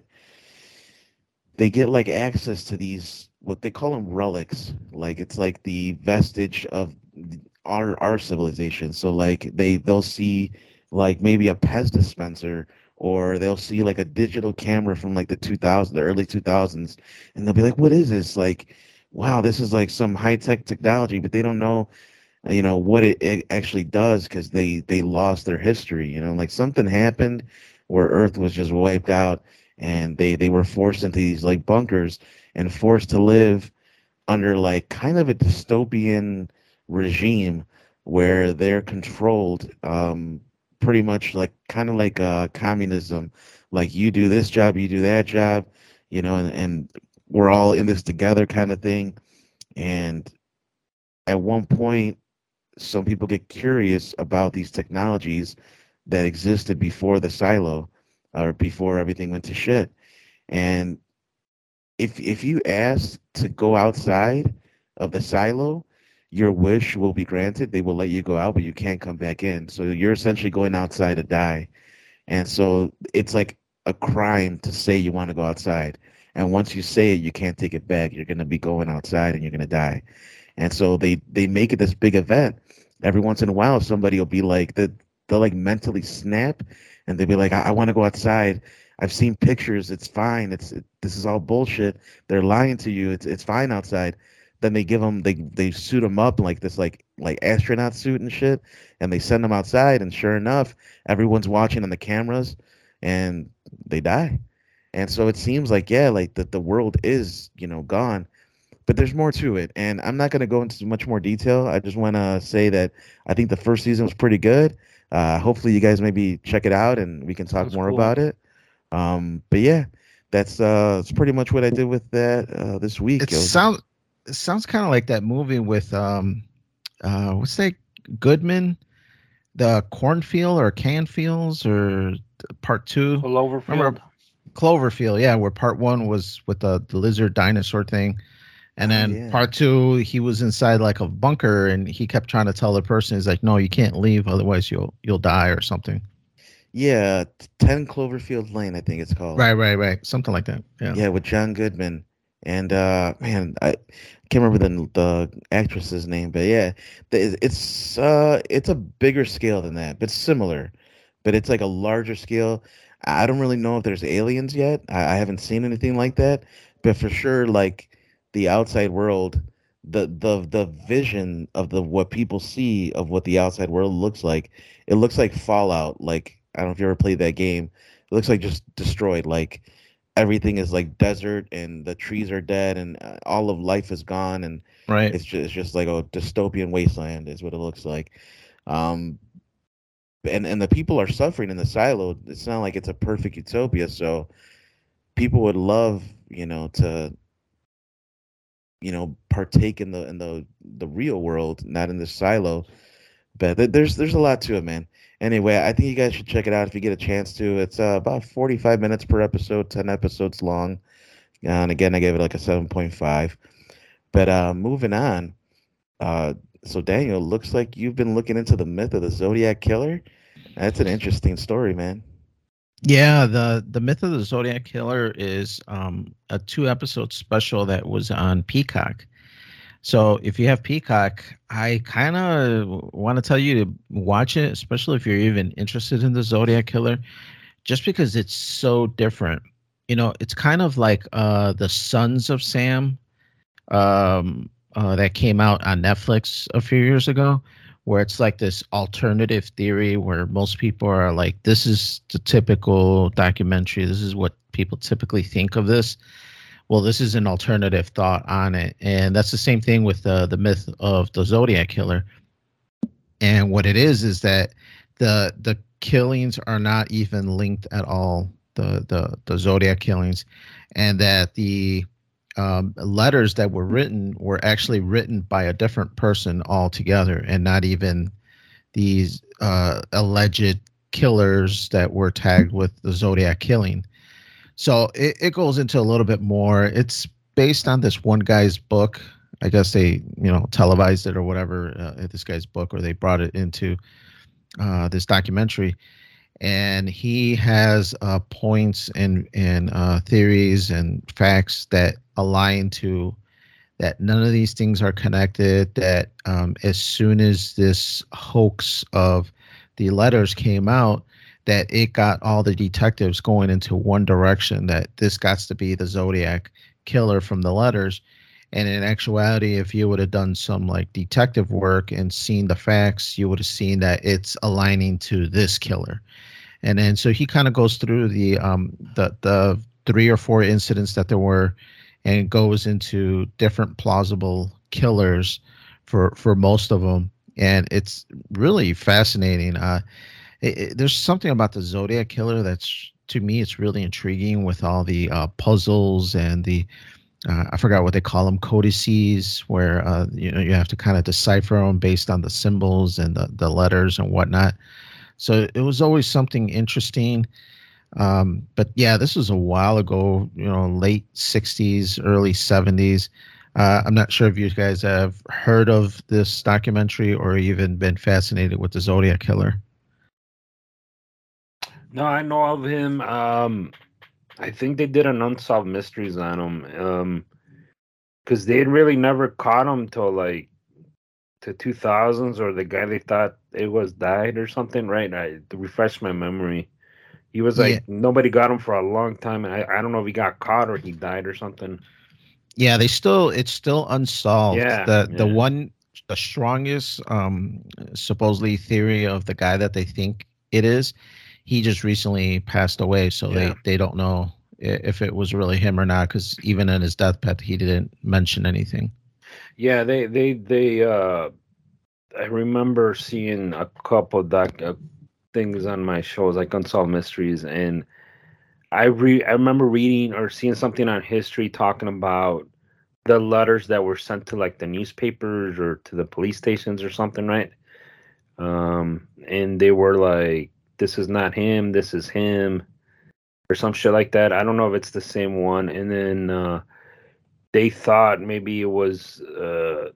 they get like access to these what they call them relics. Like it's like the vestige of our our civilization. So like they they'll see like maybe a pez dispenser or they'll see like a digital camera from like the 2000s the early 2000s and they'll be like what is this? Like wow this is like some high-tech technology but they don't know you know what it, it actually does because they they lost their history you know? Like something happened where earth was just wiped out and they they were forced into these like bunkers and forced to live under like kind of a dystopian regime where they're controlled um pretty much like kind of like uh communism. Like you do this job you do that job you know and, and we're all in this together kind of thing. And at one point some people get curious about these technologies that existed before the silo or before everything went to shit. And if if you ask to go outside of the silo, your wish will be granted. They will let you go out, but you can't come back in. So you're essentially going outside to die. And so it's like a crime to say you want to go outside. And once you say it, you can't take it back. You're to be going outside and you're to die. And so they they make it this big event. Every once in a while, somebody will be like, they'll like mentally snap and they'd be like, I, I want to go outside. I've seen pictures. It's fine. It's it, this is all bullshit. They're lying to you. It's it's fine outside. Then they give them they they suit them up like this like like astronaut suit and shit, and they send them outside. And sure enough, everyone's watching on the cameras, and they die. And so it seems like yeah, like that the world is you know gone, but there's more to it. And I'm not gonna go into much more detail. I just want to say that I think the first season was pretty good uh, hopefully you guys maybe check it out and we can talk that's more cool. about it. Um, but yeah, that's uh, that's pretty much what I did with that uh, this week. It, it sounds it sounds kind of like that movie with um, uh, what's that Goodman, the cornfield or Canfields or part two. Cloverfield. Remember Cloverfield, yeah, where part one was with the, the lizard dinosaur thing. And oh, then oh, yeah. part two, he was inside like a bunker, and he kept trying to tell the person, "He's like, no, you can't leave, otherwise you'll you'll die or something." Yeah, Ten Cloverfield Lane, I think it's called. Right, right, right, something like that. Yeah, yeah, with John Goodman, and uh, man, I can't remember the the actress's name, but yeah, it's uh, it's a bigger scale than that, but similar, but it's like a larger scale. I don't really know if there's aliens yet. I, I haven't seen anything like that, but for sure, like the outside world the the the vision of the what people see of what the outside world looks like it looks like fallout like i don't know if you ever played that game it looks like just destroyed like everything is like desert and the trees are dead and uh, all of life is gone and right. it's just, it's just like a dystopian wasteland is what it looks like. Um and and the people are suffering in the silo it's not like it's a perfect utopia so people would love you know to you know partake in the in the the real world not in the silo. But there's there's a lot to it man. Anyway i think you guys should check it out if you get a chance to. It's uh, about 45 minutes per episode 10 episodes long. And again i gave it like a 7.5 but uh moving on uh so daniel looks like you've been looking into the myth of the zodiac killer. That's an interesting story man yeah, the the myth of the Zodiac Killer is um, a two episode special that was on Peacock. So if you have Peacock, I kind of want to tell you to watch it, especially if you're even interested in the Zodiac Killer, just because it's so different. You know, it's kind of like uh, the Sons of Sam um, uh, that came out on Netflix a few years ago where it's like this alternative theory where most people are like, this is the typical documentary. This is what people typically think of this. well, this is an alternative thought on it, and that's the same thing with the the myth of the Zodiac killer. And what it is is that the the killings are not even linked at all the the the Zodiac killings, and that the um, letters that were written were actually written by a different person altogether, and not even these uh, alleged killers that were tagged with the Zodiac killing. So it, it goes into a little bit more. It's based on this one guy's book. I guess they, you know, televised it or whatever, uh, this guy's book, or they brought it into uh, this documentary and he has uh, points and and uh, theories and facts that align to that none of these things are connected. That um, as soon as this hoax of the letters came out, that it got all the detectives going into one direction. That this got to be the Zodiac killer from the letters. And in actuality, if you would have done some like detective work and seen the facts, you would have seen that it's aligning to this killer and then so he kind of goes through the um the the three or four incidents that there were and goes into different plausible killers for for most of them and it's really fascinating uh it, it, there's something about the zodiac killer that's to me it's really intriguing with all the uh, puzzles and the uh, I forgot what they call them codices where uh, you know you have to kind of decipher them based on the symbols and the, the letters and whatnot so it was always something interesting. Um, but yeah, this was a while ago, you know, late 60s, early 70s. Uh, I'm not sure if you guys have heard of this documentary or even been fascinated with the Zodiac Killer. No, I know of him. Um, I think they did an unsolved mysteries on him. Um, because they had really never caught him till like the 2000s or the guy they thought it was died or something, right? I to refresh my memory. He was like yeah. nobody got him for a long time, and I, I don't know if he got caught or he died or something. Yeah, they still it's still unsolved. Yeah, the yeah. the one the strongest um supposedly theory of the guy that they think it is, he just recently passed away, so yeah. they they don't know if it was really him or not because even in his deathbed he didn't mention anything. Yeah, they they they uh I remember seeing a couple doc uh, things on my shows like Unsolved Mysteries and I re I remember reading or seeing something on history talking about the letters that were sent to like the newspapers or to the police stations or something, right? Um and they were like this is not him, this is him or some shit like that. I don't know if it's the same one and then uh they thought maybe it was uh,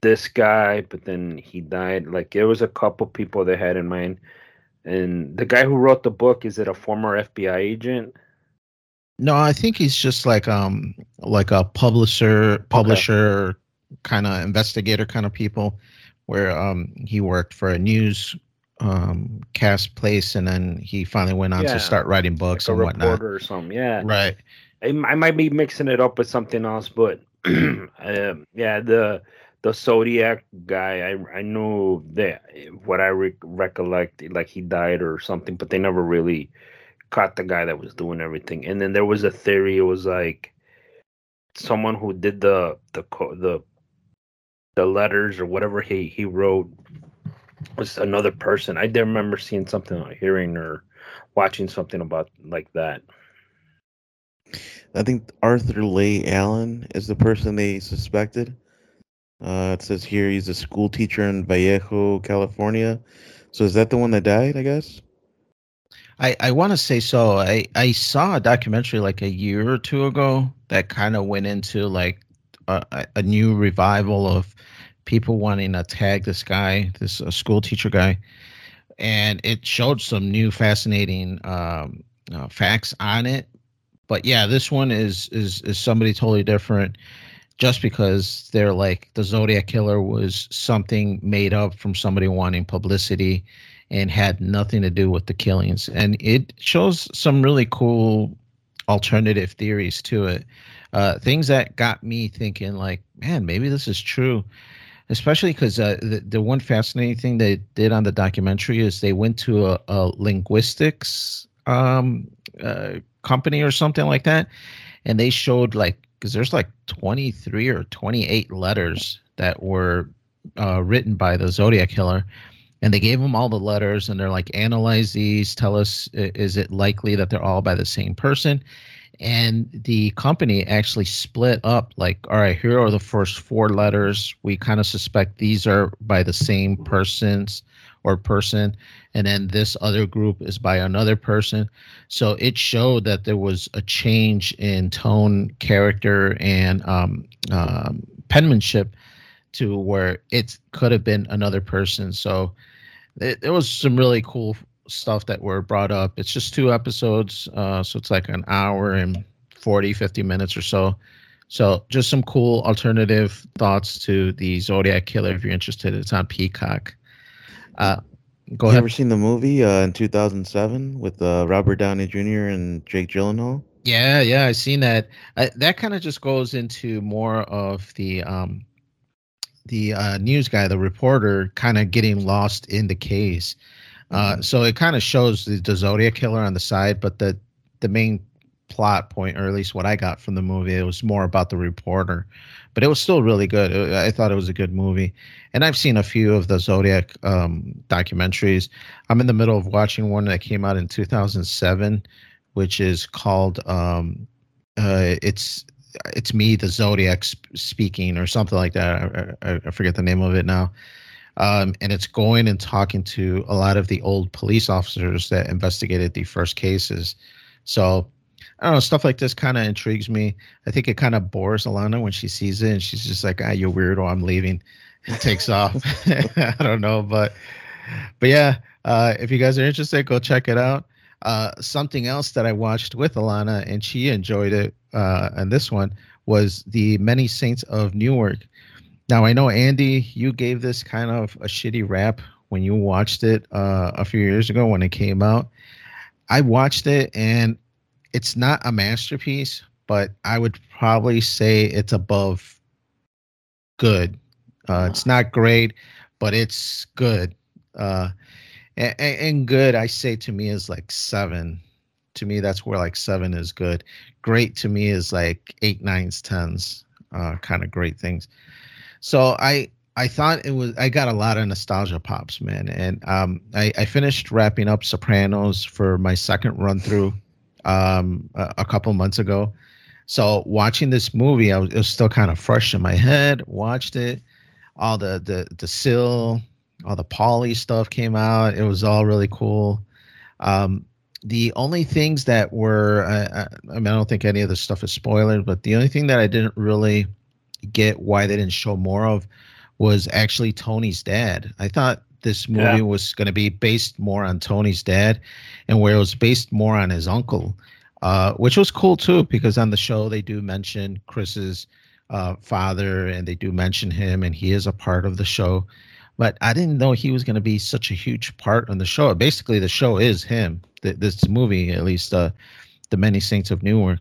this guy, but then he died. Like there was a couple people they had in mind, and the guy who wrote the book is it a former FBI agent? No, I think he's just like um like a publisher, publisher okay. kind of investigator kind of people, where um he worked for a news um cast place and then he finally went on yeah. to start writing books like and whatnot or something yeah right I, might be mixing it up with something else, but um, yeah, the the Zodiac guy, I I know that what I re- recollect, like he died or something, but they never really caught the guy that was doing everything. And then there was a theory, it was like someone who did the the the the letters or whatever he he wrote was another person. I remember seeing something hearing or watching something about like that. I think Arthur Leigh Allen is the person they suspected. Uh, it says here he's a school teacher in Vallejo, California. So is that the one that died? I guess. I I want to say so. I I saw a documentary like a year or two ago that kind of went into like a, a new revival of people wanting to tag this guy, this school teacher guy, and it showed some new fascinating um, uh, facts on it but yeah, this one is is is somebody totally different. Just because they're like the Zodiac killer was something made up from somebody wanting publicity and had nothing to do with the killings. And it shows some really cool alternative theories to it. Uh, things that got me thinking, like, man, maybe this is true. Especially because uh, the, the one fascinating thing they did on the documentary is they went to a, a linguistics um, uh, company or something like that, and they showed like because there's like 23 or 28 letters that were uh, written by the Zodiac killer, and they gave them all the letters, and they're like, analyze these, tell us is it likely that they're all by the same person, and the company actually split up like all right here are the first four letters. We kind of suspect these are by the same persons or person and then this other group is by another person so it showed that there was a change in tone character and um, um, penmanship to where it could have been another person so it, it was some really cool stuff that were brought up. It's just two episodes, uh, so it's like an hour and 40, 50 minutes or so. So just some cool alternative thoughts to the Zodiac Killer. If you're interested, it's on Peacock. Uh, go ahead. You ever seen the movie uh, in 2007 with uh, Robert Downey Jr. and Jake Gyllenhaal? Yeah, yeah, I've seen that. I, that kind of just goes into more of the um, the uh, news guy, the reporter, kind of getting lost in the case. Uh, mm-hmm. so it kind of shows the, the, Zodiac killer on the side, but the the main plot point, or at least what I got from the movie, it was more about the reporter. But it was still really good. I thought it was a good movie, and I've seen a few of the Zodiac um, documentaries. I'm in the middle of watching one that came out in 2007, which is called um, uh, it's it's me, the Zodiac speaking, or something like that. I, I, I forget the name of it now um, and it's going and talking to a lot of the old police officers that investigated the first cases. So I don't know, stuff like this kind of intrigues me. I think it kind of bores Alana when she sees it, and she's just like, "Ah, you're weirdo. I'm leaving." And takes off. I don't know, but but yeah, uh, if you guys are interested, go check it out. Uh, something else that I watched with Alana, and she enjoyed it, uh, and this one was the Many Saints of Newark. Now I know Andy, you gave this kind of a shitty rap when you watched it uh, a few years ago when it came out. I watched it and it's not a masterpiece, but I would probably say it's above good. Uh, it's not great, but it's good. Uh, and, and, good, I say to me is like seven. To me, that's where like seven is good. Great to me is like eight, nines, tens, uh, kind of great things. So I I thought it was I got a lot of nostalgia pops, man, and um, I, I finished wrapping up Sopranos for my second run through um, a, a couple months ago. So watching this movie, I was, it was still kind of fresh in my head. Watched it, all the the the Sil, all the Paulie stuff came out. It was all really cool. Um, the only things that were, I, I, mean, I don't think any of the stuff is spoiler, but the only thing that I didn't really get why they didn't show more of was actually Tony's dad. I thought this movie yeah. was going to be based more on Tony's dad, and where it was based more on his uncle, uh, which was cool too because on the show they do mention Chris's uh, father and they do mention him, and he is a part of the show. But I didn't know he was going to be such a huge part on the show. Basically, the show is him. this movie, at least, uh, the Many Saints of Newark.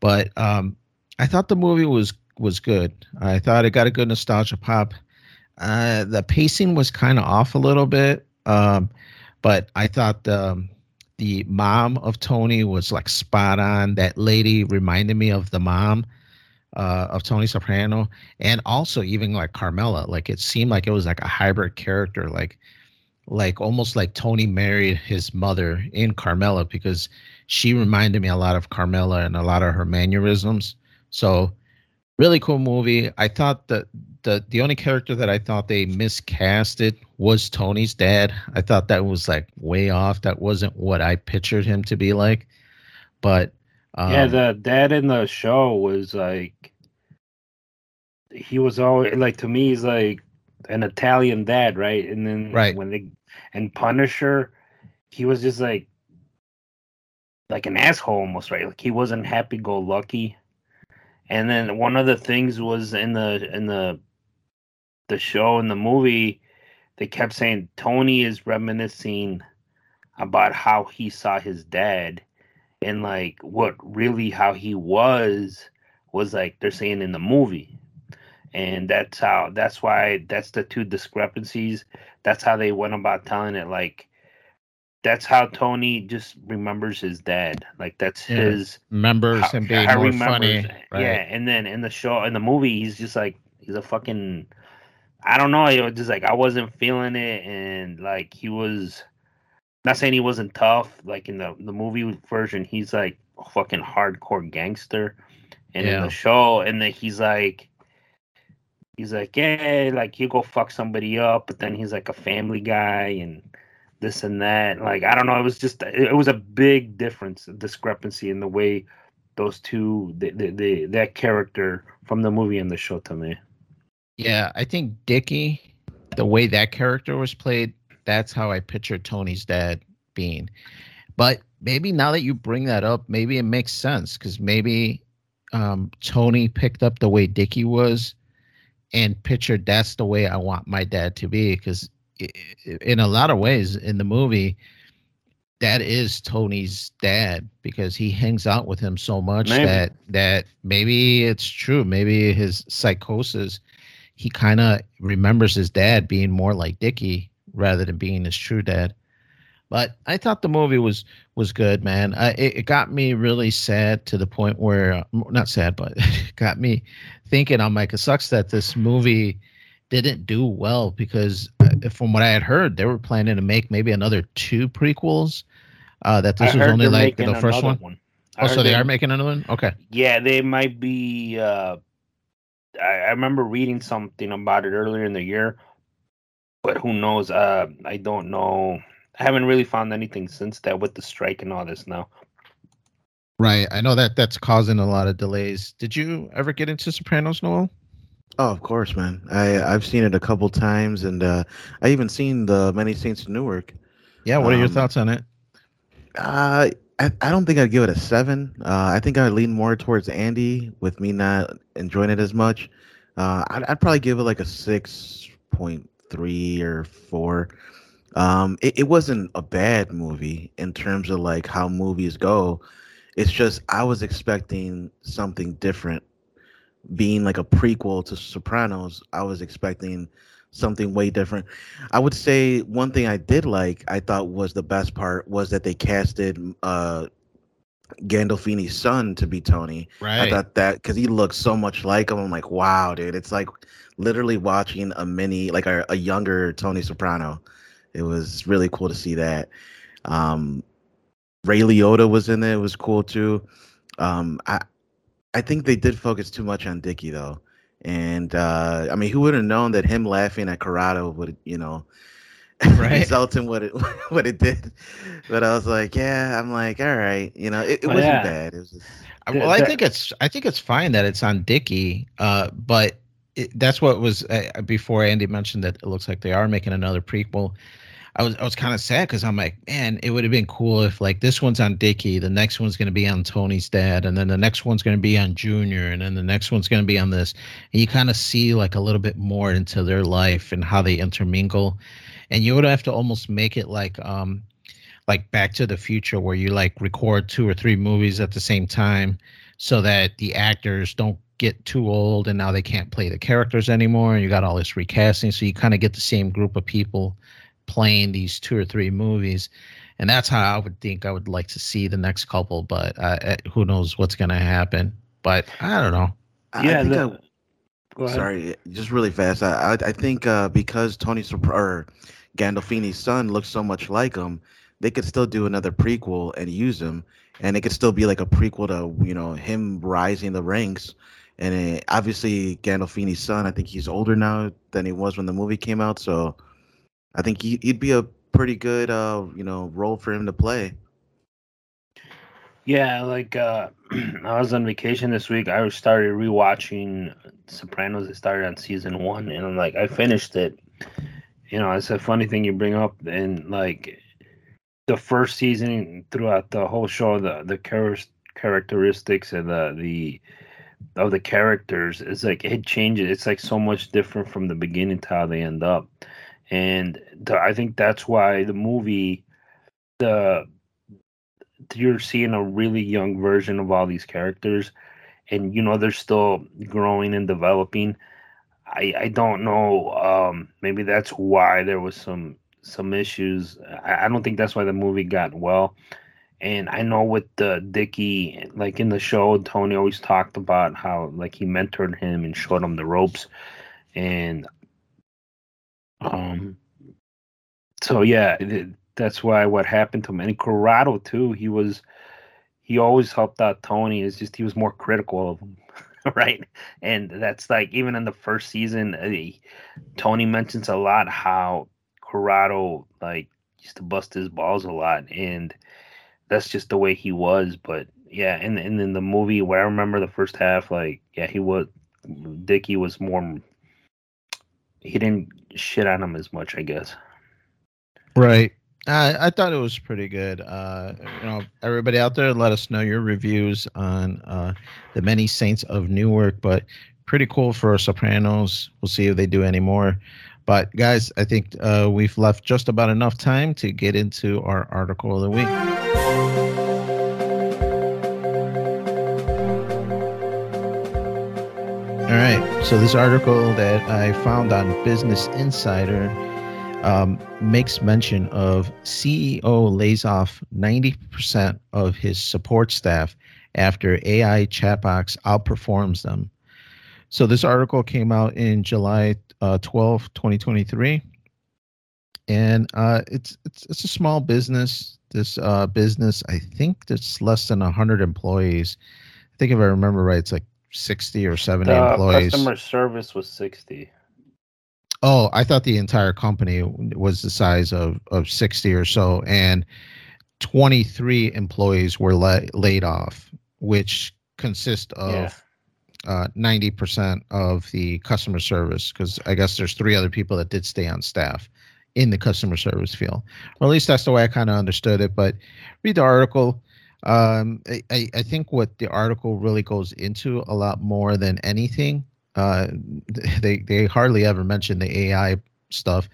But um, I thought the movie was was good. I thought it got a good nostalgia pop. Uh, the pacing was kind of off a little bit, um, but I thought the the mom of Tony was like spot on. That lady reminded me of the mom uh, of Tony Soprano, and also even like Carmela. Like it seemed like it was like a hybrid character, like like almost like Tony married his mother in Carmela because she reminded me a lot of Carmela and a lot of her mannerisms. So really cool movie. I thought that the the only character that I thought they miscasted was Tony's dad. I thought that was like way off. That wasn't what I pictured him to be like. But um, yeah, the dad in the show was like he was always like to me he's like an Italian dad, right? And then right when they and Punisher, he was just like like an asshole almost, right? Like he wasn't happy go lucky and then one of the things was in the in the the show and the movie, they kept saying Tony is reminiscing about how he saw his dad and like what really how he was was like they're saying in the movie and that's how that's why that's the two discrepancies that's how they went about telling it like that's how Tony just remembers his dad. Like that's yeah. his remembers how, him being more funny. Right? Yeah, and then in the show in the movie, he's just like he's a fucking. I don't know. It was just like I wasn't feeling it, and like he was. Not saying he wasn't tough. Like in the the movie version, he's like a fucking hardcore gangster, and yeah. in the show, and then he's like. He's like, yeah, like you go fuck somebody up, but then he's like a family guy, and this and that. Like I don't know. It was just it was a big difference, discrepancy in the way those two, the, the, the that character from the movie and the show to me. Yeah, I think Dickie, the way that character was played, that's how I picture Tony's dad being. But maybe now that you bring that up, maybe it makes sense because maybe um, Tony picked up the way Dickie was and pictured that's the way I want my dad to be because in a lot of ways in the movie that is Tony's dad because he hangs out with him so much maybe. that that maybe it's true. Maybe his psychosis, he kind of remembers his dad being more like Dickie rather than being his true dad. But I thought the movie was was good, man. I, it, it got me really sad to the point where not sad, but got me thinking. I'm like, it sucks that this movie didn't do well because uh, from what I had heard, they were planning to make maybe another two prequels. Uh, that this I was only like the first one. one. Oh, so they, they are making another one. Okay. Yeah, they might be. Uh, I, I remember reading something about it earlier in the year, but who knows? Uh, I don't know. I haven't really found anything since that with the strike and all this now. Right. I know that that's causing a lot of delays. Did you ever get into Sopranos, Noel? Oh, of course, man. I I've seen it a couple times, and uh, I even seen the Many Saints of Newark. Yeah, what are your um, thoughts on it? Uh, I I don't think I'd give it a seven. Uh, I think I'd lean more towards Andy, with me not enjoying it as much. Uh, I'd, I'd probably give it like a six point three or four. Um, it, it wasn't a bad movie in terms of like how movies go. It's just I was expecting something different being like a prequel to Sopranos, I was expecting something way different. I would say one thing I did like, I thought was the best part was that they casted uh Gandolfini's son to be Tony. Right. I thought that because he looks so much like him. I'm like, wow, dude. It's like literally watching a mini, like a, a younger Tony Soprano. It was really cool to see that. Um, Ray Liotta was in it. It was cool too. Um, I I think they did focus too much on Dickie though. And uh, I mean, who would have known that him laughing at Corrado would, you know, right. result in what it what it did? But I was like, yeah, I'm like, all right, you know, it, it wasn't yeah. bad. It was just, well, I think it's I think it's fine that it's on Dickie, uh, but it, that's what was uh, before Andy mentioned that it looks like they are making another prequel. I was I was kind of sad because I'm like, man, it would have been cool if like this one's on Dickie, the next one's to be on Tony's dad, and then the next one's to be on Junior, and then the next one's to be on this. And you kind of see like a little bit more into their life and how they intermingle, and you would have to almost make it like um like Back to the Future, where you like record two or three movies at the same time, so that the actors don't get too old and now they can't play the characters anymore. And you got all this recasting, so you kind of get the same group of people playing these two or three movies and that's how I would think I would like to see the next couple. But uh, uh who knows what's going to happen? But I don't know. Yeah, I the, I, sorry, just really fast. I I, I think uh, because Tony Sopr- or Gandolfini's son looks so much like him, they could still do another prequel and use him, and it could still be like a prequel to you know him rising the ranks. And it, obviously, Gandolfini's son, I think he's older now than he was when the movie came out, so I think he, would be a pretty good, uh, you know, role for him to play. Yeah, like uh, I was on vacation this week. I started rewatching Sopranos. It started on season one, and I'm like, I finished it. You know, it's a funny thing you bring up, and like the first season throughout the whole show, the the char- characteristics and the the of the characters is like it changes. It's like so much different from the beginning to how they end up and the, I think that's why the movie, the you're seeing a really young version of all these characters, and you know they're still growing and developing. I I don't know. Um, maybe that's why there was some some issues. I, I don't think that's why the movie got well. And I know with the Dickie, like in the show, Tony always talked about how like he mentored him and showed him the ropes, and um, so yeah, it, that's why what happened to him. And Corrado too, he was he always helped out Tony. It's just he was more critical of him, right? And that's like even in the first season, uh, Tony mentions a lot how Corrado like used to bust his balls a lot, and that's just the way he was. But yeah, and and in the movie where I remember the first half, like yeah, he was Dickie was more. He didn't shit on him as much, I guess. Right. I, I thought it was pretty good. Uh, you know, everybody out there, let us know your reviews on uh, the Many Saints of Newark. But pretty cool for Sopranos. We'll see if they do any more. But guys, I think uh, we've left just about enough time to get into our article of the week. All right. So this article that I found on Business Insider um, makes mention of CEO lays off 90% of his support staff after AI chatbots outperforms them. So this article came out in July uh, 12, 2023. And uh, it's it's it's a small business. This uh, business, I think, it's less than hundred employees. I think if I remember right, it's like sixty or seventy the employees. Customer service was sixty. Oh, I thought the entire company was the size of of sixty or so, and twenty three employees were la- laid off, which consist of. Yeah uh, 90% of the customer service because I guess there's three other people that did stay on staff in the customer service field. Or at least that's the way I kind of understood it. But read the article. Um, I, I think what the article really goes into a lot more than anything, uh, they, they hardly ever mention the AI stuff.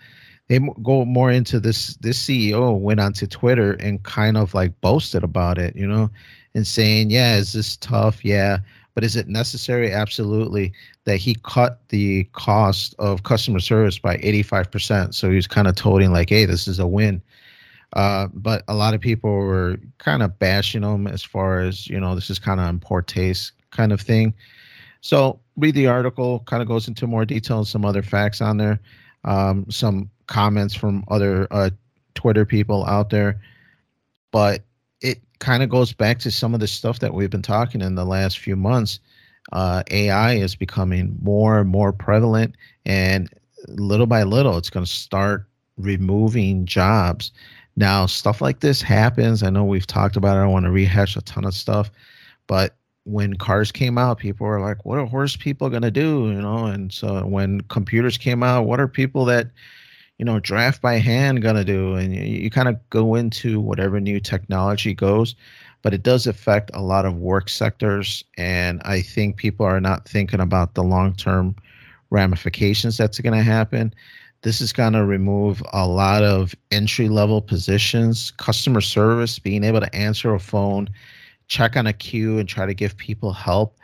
They go more into this. This CEO went onto Twitter and kind of like boasted about it, you know, and saying, "Yeah, is this tough? Yeah, but is it necessary? Absolutely. That he cut the cost of customer service by 85%. So he was kind of toting, like, hey, this is a win. Uh, but a lot of people were kind of bashing him as far as, you know, this is kind of in poor taste kind of thing. So read the article, kind of goes into more detail and some other facts on there, um, some comments from other uh, Twitter people out there. But it kind of goes back to some of the stuff that we've been talking in the last few months. Uh, AI is becoming more and more prevalent, and little by little, it's going to start removing jobs. Now, stuff like this happens. I know we've talked about it. I don't want to rehash a ton of stuff, but when cars came out, people were like, "What are horse people to do?" You know, and so when computers came out, what are people that you know draft by hand to do and you, you kind of go into whatever new technology goes but it does affect a lot of work sectors and i think people are not thinking about the long term ramifications that's going to happen this is going to remove a lot of entry level positions customer service being able to answer a phone check on a queue and try to give people help.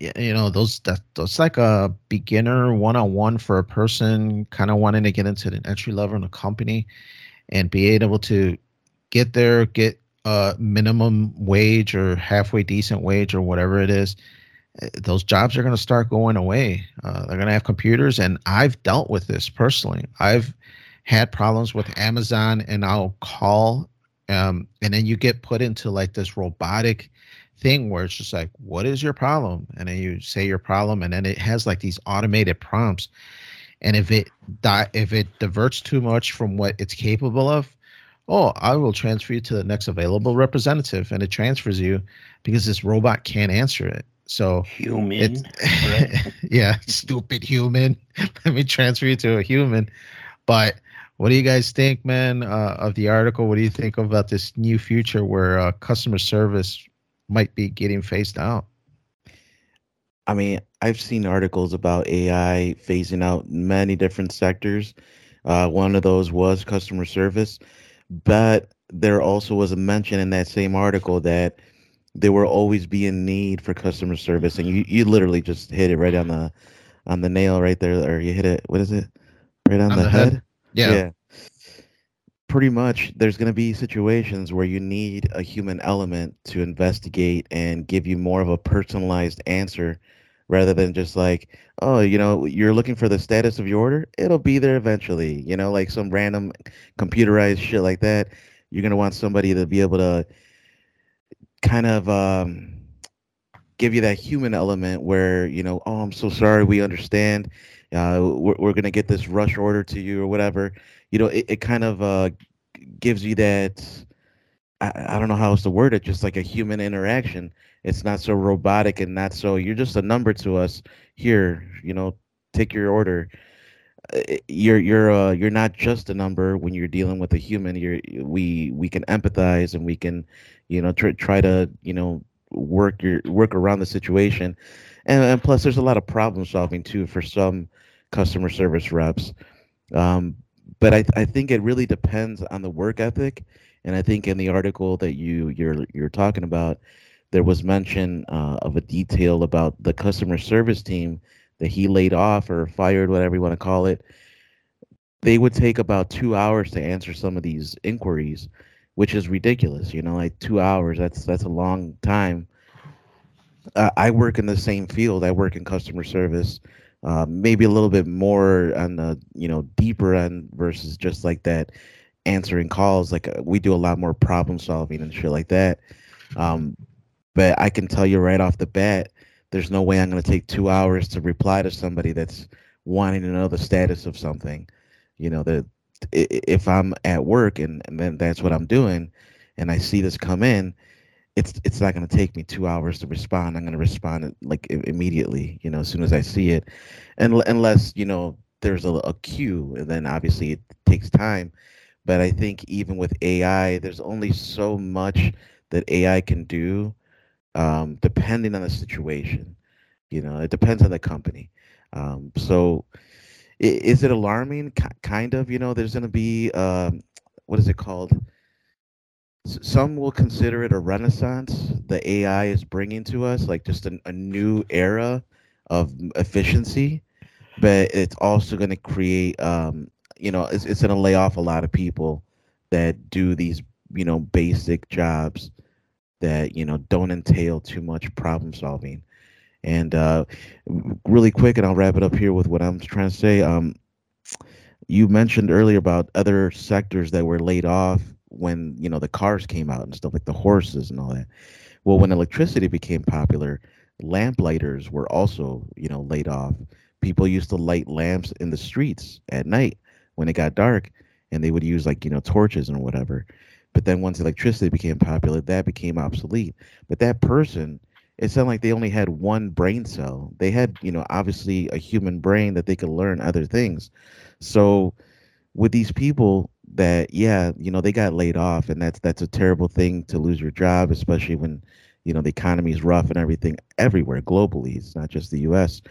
You know those that that's like a beginner one-on-one for a person kind of wanting to get into an entry level in a company and be able to get there get a minimum wage or halfway decent wage or whatever it is those jobs are going to start going away uh, they're going to have computers and i've dealt with this personally i've had problems with amazon and i'll call um, and then you get put into like this robotic thing where it's just like, what is your problem? And then you say your problem, and then it has like these automated prompts. And if it di- if it diverts too much from what it's capable of, oh, I will transfer you to the next available representative, and it transfers you because this robot can't answer it. So human, right? yeah, stupid human. Let me transfer you to a human. But what do you guys think, man, uh, of the article? What do you think about this new future where uh, customer service might be getting phased out. I mean, I've seen articles about AI phasing out many different sectors. Uh, one of those was customer service, but there also was a mention in that same article that there will always be a need for customer service, and you, you literally just hit it right on the on the nail right there, or you hit it. What is it? Right on, on the, the, head. head? Yeah. yeah. pretty much there's going to be situations where you need a human element to investigate and give you more of a personalized answer rather than just like oh you know you're looking for the status of your order it'll be there eventually you know like some random computerized shit like that you're going to want somebody to be able to kind of um, give you that human element where you know oh i'm so sorry we understand uh, we're, we're going to get this rush order to you or whatever. You know it, it kind of uh, gives you that I, I don't know how else to word it just like a human interaction. It's not so robotic and not so you're just a number to us. Here you know take your order. Uh, you're you're uh you're not just a number when you're dealing with a human. You're we we can empathize and we can you know try, try to you know work your work around the situation. And, and plus there's a lot of problem solving too for some customer service reps. Um, but I, I think it really depends on the work ethic. And i think in the article that you you're you're talking about there was mention uh, of a detail about the customer service team that he laid off or fired whatever you want to call it. They would take about two hours to answer some of these inquiries which is ridiculous you know like two hours that's that's a long time. Uh, i work in the same field i work in customer service uh, maybe a little bit more on the you know deeper end versus just like that answering calls like uh, we do a lot more problem solving and shit like that. Um, but i can tell you right off the bat there's no way i'm going to take two hours to reply to somebody that's wanting to know the status of something you know that if i'm at work and, and then that's what i'm doing and i see this come in it's it's not going to take me two hours to respond. I'm going to respond like immediately, you know, as soon as I see it, and unless you know there's a, a queue, and then obviously it takes time. But I think even with AI, there's only so much that AI can do, um, depending on the situation. You know, it depends on the company. Um, so, is it alarming? kind of. You know, there's going to be um, what is it called? some will consider it a renaissance the AI is bringing to us, like just an, a new era of efficiency. But it's also going to create, um, you know, it's, it's going to lay off a lot of people that do these, you know, basic jobs that you know don't entail too much problem solving. And uh, really quick, and I'll wrap it up here with what I'm trying to say. Um, you mentioned earlier about other sectors that were laid off when you know the cars came out and stuff like the horses and all that. Well, when electricity became popular, lamplighters were also you know laid off. People used to light lamps in the streets at night when it got dark, and they would use like you know torches and whatever. But then once electricity became popular, that became obsolete. But that person, it sounded like they only had one brain cell. They had, you know, obviously a human brain that they could learn other things. So with these people, that yeah you know they got laid off and that's that's a terrible thing to lose your job especially when you know the economy is rough and everything everywhere globally it's not just the us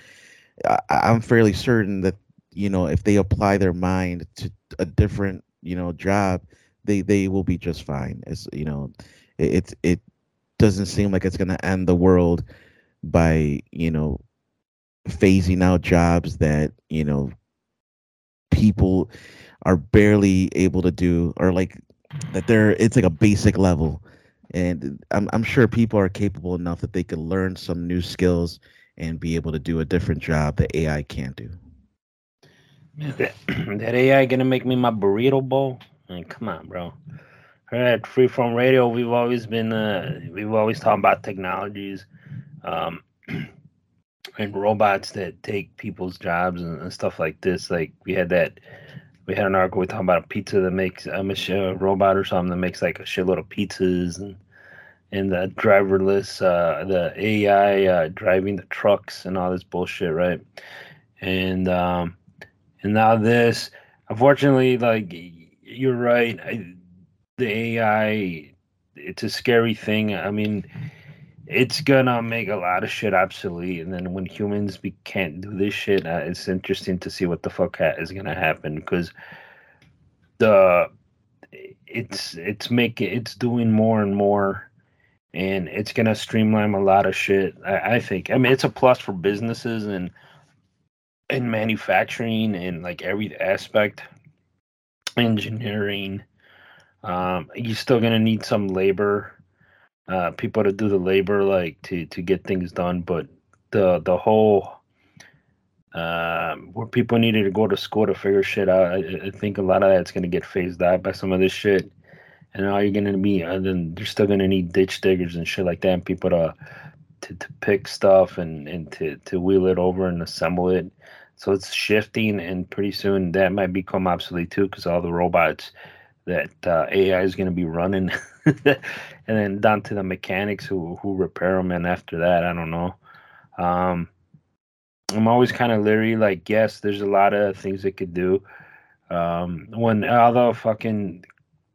I, i'm fairly certain that you know if they apply their mind to a different you know job they they will be just fine it's you know it's it, it doesn't seem like it's going to end the world by you know phasing out jobs that you know people are barely able to do or like that they're it's like a basic level. And I'm, I'm sure people are capable enough that they can learn some new skills and be able to do a different job that ai can't do. That, that ai gonna make me my burrito bowl? I mean, come on bro at freeform radio we've always been uh, we've always talked about technologies um, and robots that take people's jobs and, and, stuff like this like we had that we had an article we talking about a pizza that makes a machine robot or something that makes like a shitload of pizzas and and the driverless uh the AI uh driving the trucks and all this bullshit, right? And um and now this unfortunately like you're right I, the AI it's a scary thing. I mean it's gonna make a lot of shit obsolete and then when humans be, can't do this shit uh, it's interesting to see what the fuck ha- is gonna happen because the it's it's making it's doing more and more and it's gonna streamline a lot of shit I, I think i mean it's a plus for businesses and and manufacturing and like every aspect engineering Um, you're still gonna need some labor, uh, people to do the labor, like to to get things done. But the the whole uh, where people needed to go to school to figure shit out, I, I think a lot of that's gonna get phased out by some of this shit. And all you're gonna be, and then you're still gonna need ditch diggers and shit like that, and people to to, to pick stuff and and to to wheel it over and assemble it. So it's shifting, and pretty soon that might become obsolete too, because all the robots that uh, AI is going to be running, and then down to the mechanics who who repair them. And after that, I don't know. Um, I'm always kind of leery. Like, yes, there's a lot of things it could do. Um, when all the fucking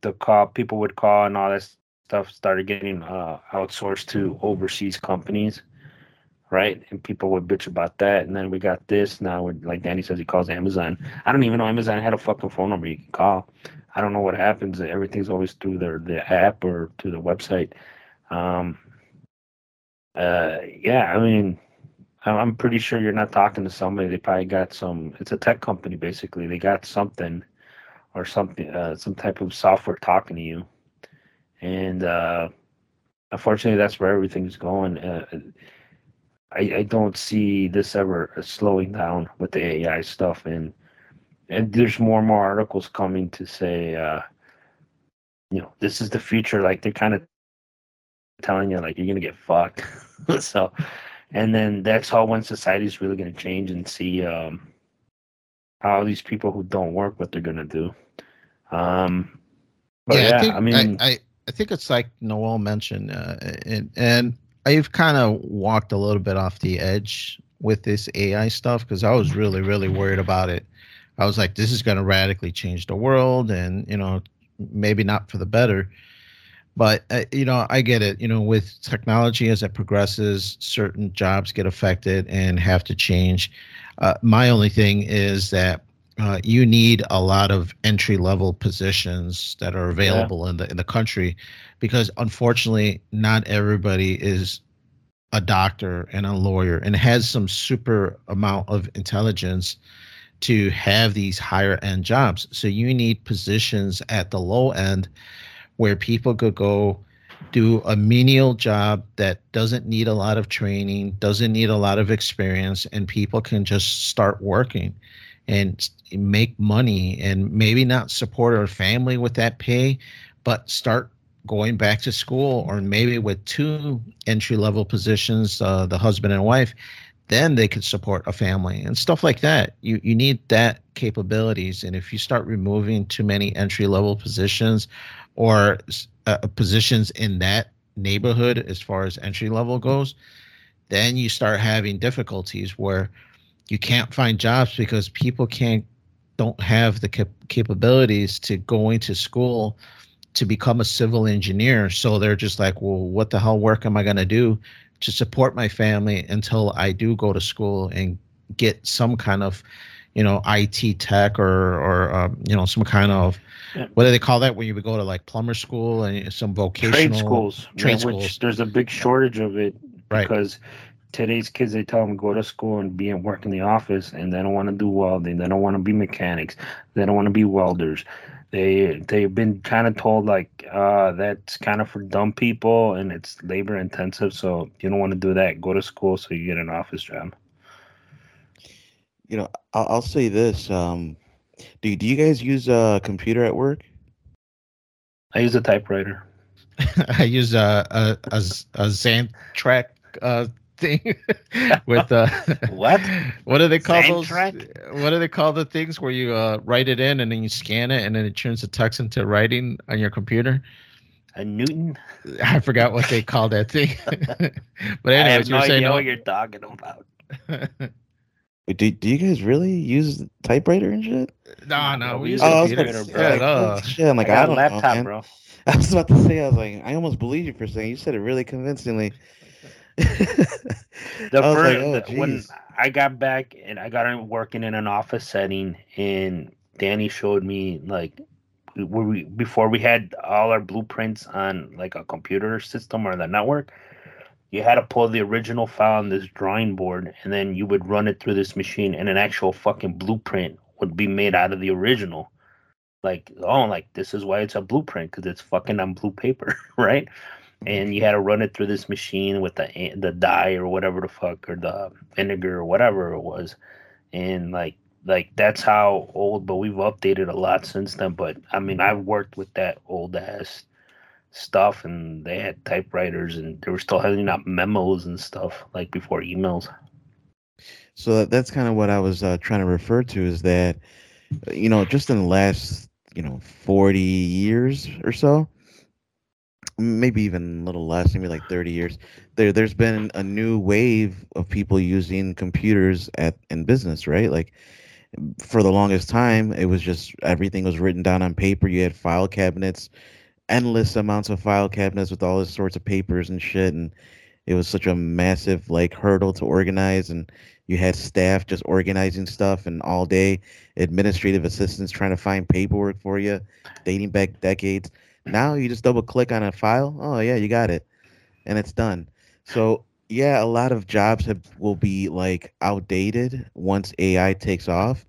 the call people would call and all that stuff started getting uh, outsourced to overseas companies right? And people would bitch about that. And then we got this now. Like Danny says, he calls Amazon. I don't even know Amazon had a fucking phone number you can call. I don't know what happens. Everything's always through their the app or through the website. Um, uh, yeah, I mean, I'm pretty sure you're not talking to somebody. They probably got some. It's a tech company, basically. They got something or something, uh, some type of software talking to you, and uh, unfortunately, that's where everything's going. Uh, I, I don't see this ever slowing down with the AI stuff, and and there's more and more articles coming to say, uh, you know, this is the future. Like they're kind of telling you, like you're gonna get fucked. so, and then that's how when society's really gonna change and see um, how these people who don't work what they're gonna do. Um, yeah, yeah, I, think, I mean, I, I, I think it's like Noel mentioned, uh, and and I've kind of walked a little bit off the edge with this AI stuff because I was really, really worried about it. I was like, this is going to radically change the world, and you know, maybe not for the better. But uh, you know, I get it. You know, with technology as it progresses, certain jobs get affected and have to change. Uh, my only thing is that uh, you need a lot of entry level positions that are available yeah. in the in the country because unfortunately not everybody is a doctor and a lawyer and has some super amount of intelligence to have these higher end jobs. So you need positions at the low end where people could go do a menial job that doesn't need a lot of training doesn't need a lot of experience and people can just start working and make money and maybe not support our family with that pay, but start going back to school or maybe with two entry level positions, uh, the husband and wife, then they could support a family and stuff like that. You you need that capabilities, and if you start removing too many entry level positions or uh, positions in that neighborhood as far as entry level goes, then you start having difficulties where you can't find jobs because people can't don't have the cap- capabilities to go into school to become a civil engineer so they're just like well what the hell work am i going to do to support my family until i do go to school and get some kind of you know it tech or or um, you know some kind of yeah. what do they call that when you would go to like plumber school and some vocational trade schools trade yeah, schools there's a big shortage of it right. because today's kids they tell them go to school and be and work in the office and they don't want to do welding they don't want to be mechanics they don't want to be welders they they've been kind of told like uh, that's kind of for dumb people and it's labor intensive so you don't want to do that. Go to school so you get an office job. You know i'll, I'll say this um do, do you guys use a computer at work? I use a typewriter. I use a a, a, a Xantrex uh, thing with uh what what do they call those track? what do they call the things where you uh write it in and then you scan it and then it turns the text into writing on your computer a newton i forgot what they call that thing but anyways no you're saying what you're talking about do, do you guys really use typewriter and shit? No, no, we use oh, computer, bro. Like, oh, shit, I'm like, I, I don't laptop, know, bro. I was about to say, I was like, I almost believe you for saying you said it really convincingly. the first like, oh, when I got back and I got working in an office setting, and Danny showed me like we before we had all our blueprints on like a computer system or the network. You had to pull the original file on this drawing board, and then you would run it through this machine, and an actual fucking blueprint would be made out of the original. like oh like this is why it's a blueprint because it's fucking on blue paper right and you had to run it through this machine with the the dye or whatever the fuck or the vinegar or whatever it was. And like like that's how old but we've updated a lot since then. But i mean i've worked with that old ass stuff and they had typewriters and they were still handing out memos and stuff like before emails. So that's kind of what i was uh, trying to refer to is that you know just in the last you know 40 years or so maybe even a little less maybe like 30 years there there's been a new wave of people using computers at in business right? Like for the longest time it was just everything was written down on paper. You had file cabinets endless amounts of file cabinets with all sorts of papers and shit and it was such a massive like hurdle to organize and you had staff just organizing stuff and all day administrative assistants trying to find paperwork for you dating back decades now you just double click on a file oh yeah you got it and it's done so yeah a lot of jobs have will be like outdated once ai takes off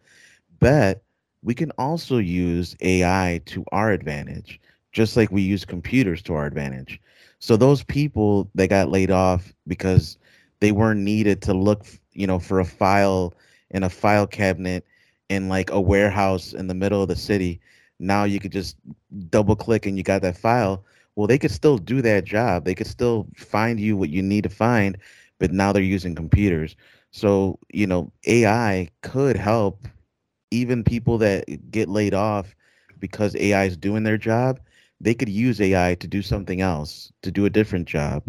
but we can also use ai to our advantage just like we use computers to our advantage. So those people that got laid off because they weren't needed to look, you know, for a file in a file cabinet in like a warehouse in the middle of the city. Now you could just double click and you got that file. Well, they could still do that job. They could still find you what you need to find, but now they're using computers. So, you know, AI could help even people that get laid off because AI is doing their job they could use AI to do something else, to do a different job.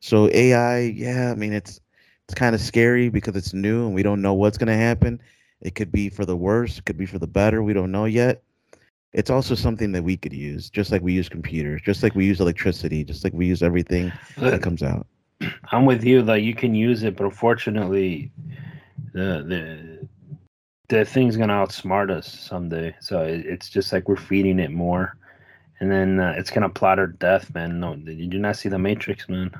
So AI, yeah, I mean it's it's kind of scary because it's new and we don't know what's going to happen. It could be for the worse, it could be for the better, we don't know yet. It's also something that we could use, just like we use computers, just like we use electricity, just like we use everything that comes out. I'm with you. Like you can use it, but unfortunately, the the the thing's gonna outsmart us someday. So it, it's just like we're feeding it more and then uh, it's gonna plot her death, man. No, did you not see the Matrix, man?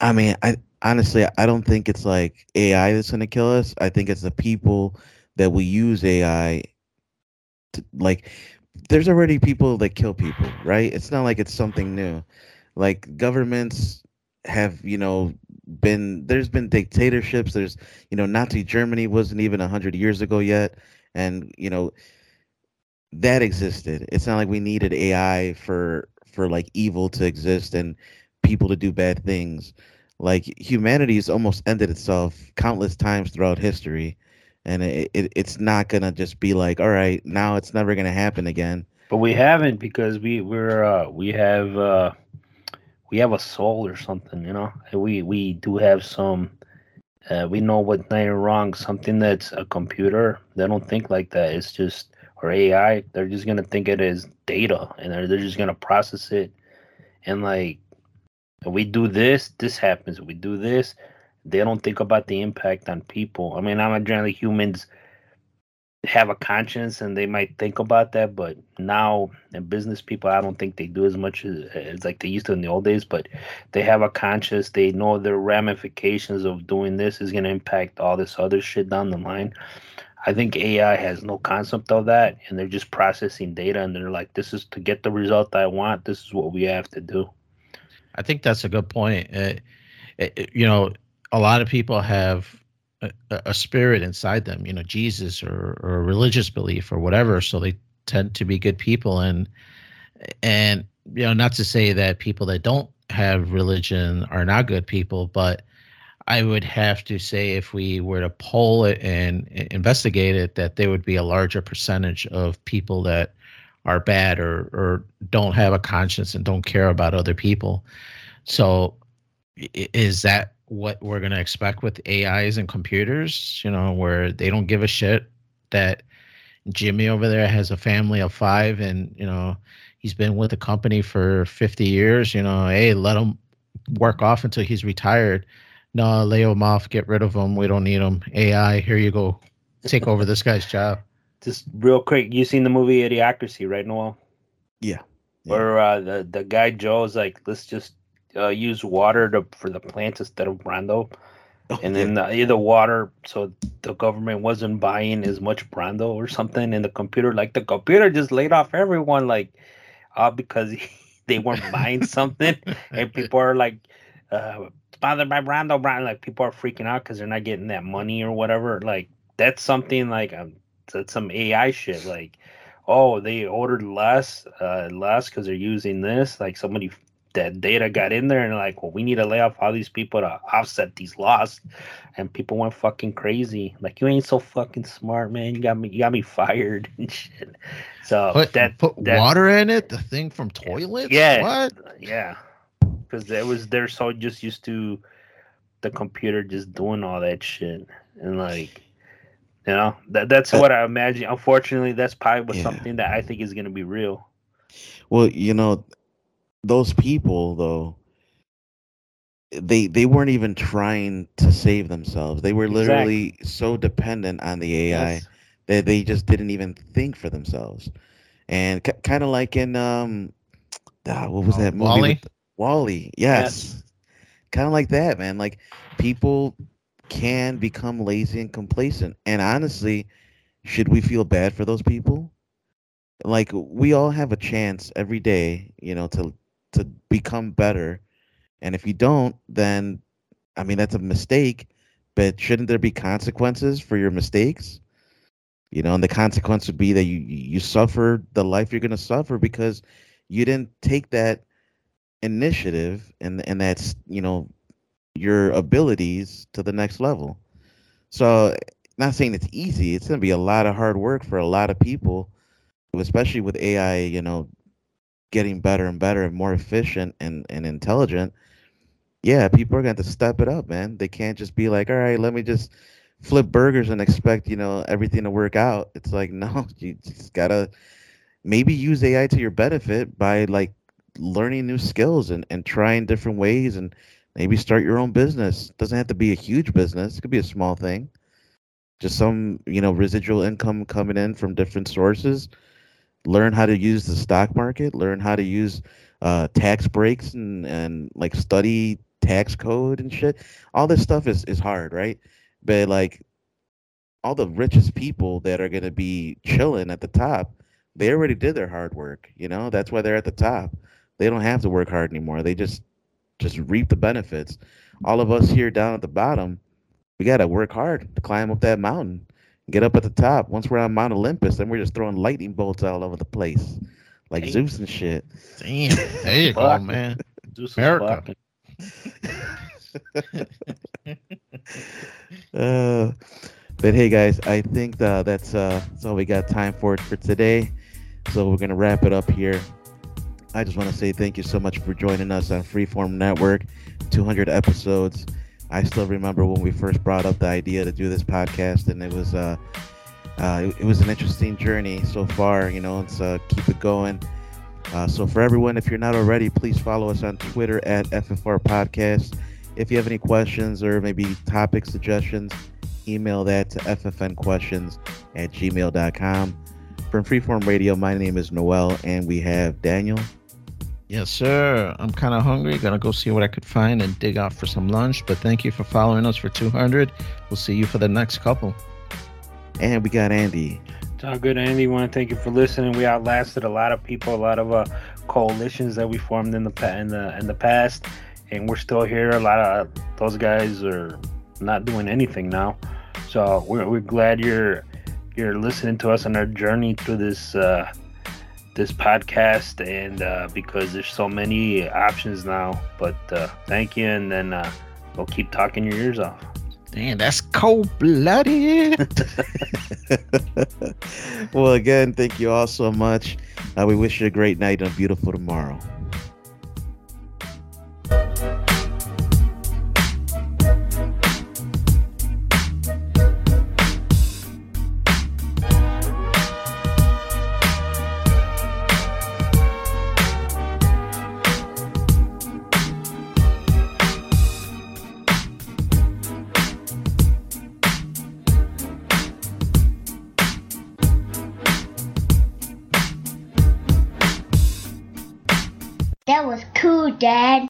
I mean, I honestly, I don't think it's like AI that's gonna kill us. I think it's the people that we use AI. Like, there's already people that kill people, right? It's not like it's something new. Like governments have, you know, been there's been dictatorships. There's, you know, Nazi Germany wasn't even a hundred years ago yet, and you know that existed. It's not like we needed AI for for like evil to exist and people to do bad things. Like humanity's almost ended itself countless times throughout history, and it, it it's not gonna just be like, all right, now it's never gonna happen again. But we haven't because we we're uh, we have uh, we have a soul or something, you know. We we do have some. Uh, we know what's right and wrong. Something that's a computer, they don't think like that. It's just or AI, they're just gonna think it as data and they're, they're just gonna process it and like we do this, this happens. We do this, they don't think about the impact on people. I mean, I'm generally humans have a conscience and they might think about that, but now in business people, I don't think they do as much as, as like they used to in the old days. But they have a conscience. They know the ramifications of doing this is going to impact all this other shit down the line. I think AI has no concept of that, and they're just processing data, and they're like, "This is to get the result I want. This is what we have to do." I think that's a good point. It, it, you know, a lot of people have a, a, spirit inside them, you know, Jesus or, or a religious belief or whatever, so they tend to be good people, and and you know, not to say that people that don't have religion are not good people, but I would have to say if we were to poll it and investigate it, that there would be a larger percentage of people that are bad or or don't have a conscience and don't care about other people. So, is that what we're going to expect with AIs and computers? You know, where they don't give a shit that Jimmy over there has a family of five and you know he's been with the company for 50 years. You know, hey, let him work off until he's retired no, lay him off, get rid of him. We don't need him. AI, here you go. Take over this guy's job. Just real quick, you seen the movie Idiocracy, right, Noel? Yeah. yeah. Where uh, the the guy Joe's like, let's just uh, use water to for the plants instead of Brawndo. Oh, and then the, the water, so the government wasn't buying as much Brawndo or something, and the computer, like the computer, just laid off everyone, like, all because they weren't buying something, and people are like, uh, bothered by Brawndo, Brawndo, like people are freaking out because they're not getting that money or whatever. Like that's something like um, that's some AI shit. Like, oh, they ordered less, uh, less because they're using this. Like somebody that data got in there and like, well, we need to lay off all these people to offset these loss, and people went fucking crazy. Like, you ain't so fucking smart, man. You got me, you got me fired and shit. So put, that put that, water in it, the thing from toilets. Yeah, what? Yeah, because it was they're so just used to the computer just doing all that shit and like. You know that that's what I imagine. Unfortunately, that's probably yeah. something that I think is going to be real. Well, you know, those people though they they weren't even trying to save themselves. They were literally exactly. so dependent on the AI yes. that they just didn't even think for themselves. And c- kind of like in um, ah, what was that movie? WALL-E. WALL-E. Yes. yes. Kind of like that, man. Like people can become lazy and complacent. And honestly, should we feel bad for those people? Like we all have a chance every day, you know, to to become better. And if you don't, then I mean that's a mistake, but shouldn't there be consequences for your mistakes? You know, and the consequence would be that you you suffer the life you're going to suffer because you didn't take that initiative and and that's, you know, your abilities to the next level. So, not saying it's easy. It's going to be a lot of hard work for a lot of people, especially with AI, you know, getting better and better and more efficient and, and intelligent, yeah, people are going to step it up, man. They can't just be like, all right, let me just flip burgers and expect, you know, everything to work out. It's like, no, you just got to maybe use AI to your benefit by like learning new skills and, and trying different ways and maybe start your own business. Doesn't have to be a huge business. It could be a small thing. Just some, you know, residual income coming in from different sources learn how to use the stock market, learn how to use uh, tax breaks and, and like study tax code and shit. All this stuff is, is hard, right? But like all the richest people that are going to be chilling at the top, they already did their hard work. You know, that's why they're at the top. They don't have to work hard anymore. They just just reap the benefits. All of us here down at the bottom, we got to work hard to climb up that mountain get up at the top. Once we're on Mount Olympus, then we're just throwing lightning bolts all over the place, like Damn. Zeus and shit. Damn, there you go, man. Zeus America. uh, but hey, guys, I think uh, that's uh, that's all we got time for for today. So we're gonna wrap it up here. I just want to say thank you so much for joining us on Freeform Network. 200 episodes. I still remember when we first brought up the idea to do this podcast, and it was uh, uh, it, it, was an interesting journey so far. You know, let's uh, keep it going. Uh, so for everyone, if you're not already, please follow us on Twitter at FFR Podcast. If you have any questions or maybe topic suggestions, email that to ffnquestions at gmail.com. From Freeform Radio, my name is Noel, and we have Daniel. Yes, sir. I'm kind of hungry. Gonna go see what I could find and dig out for some lunch. But thank you for following us for 200. We'll see you for the next couple. And we got Andy. It's all good, Andy. Want to thank you for listening. We outlasted a lot of people, a lot of uh, coalitions that we formed in the in the in the past, and we're still here. A lot of those guys are not doing anything now, so we're, we're glad you're you're listening to us on our journey through this. Uh, this podcast and uh, because there's so many options now. But uh, thank you, and then uh, we'll keep talking your ears off. Damn, that's cold blooded. well, again, thank you all so much. Uh, we wish you a great night and a beautiful tomorrow. Dad.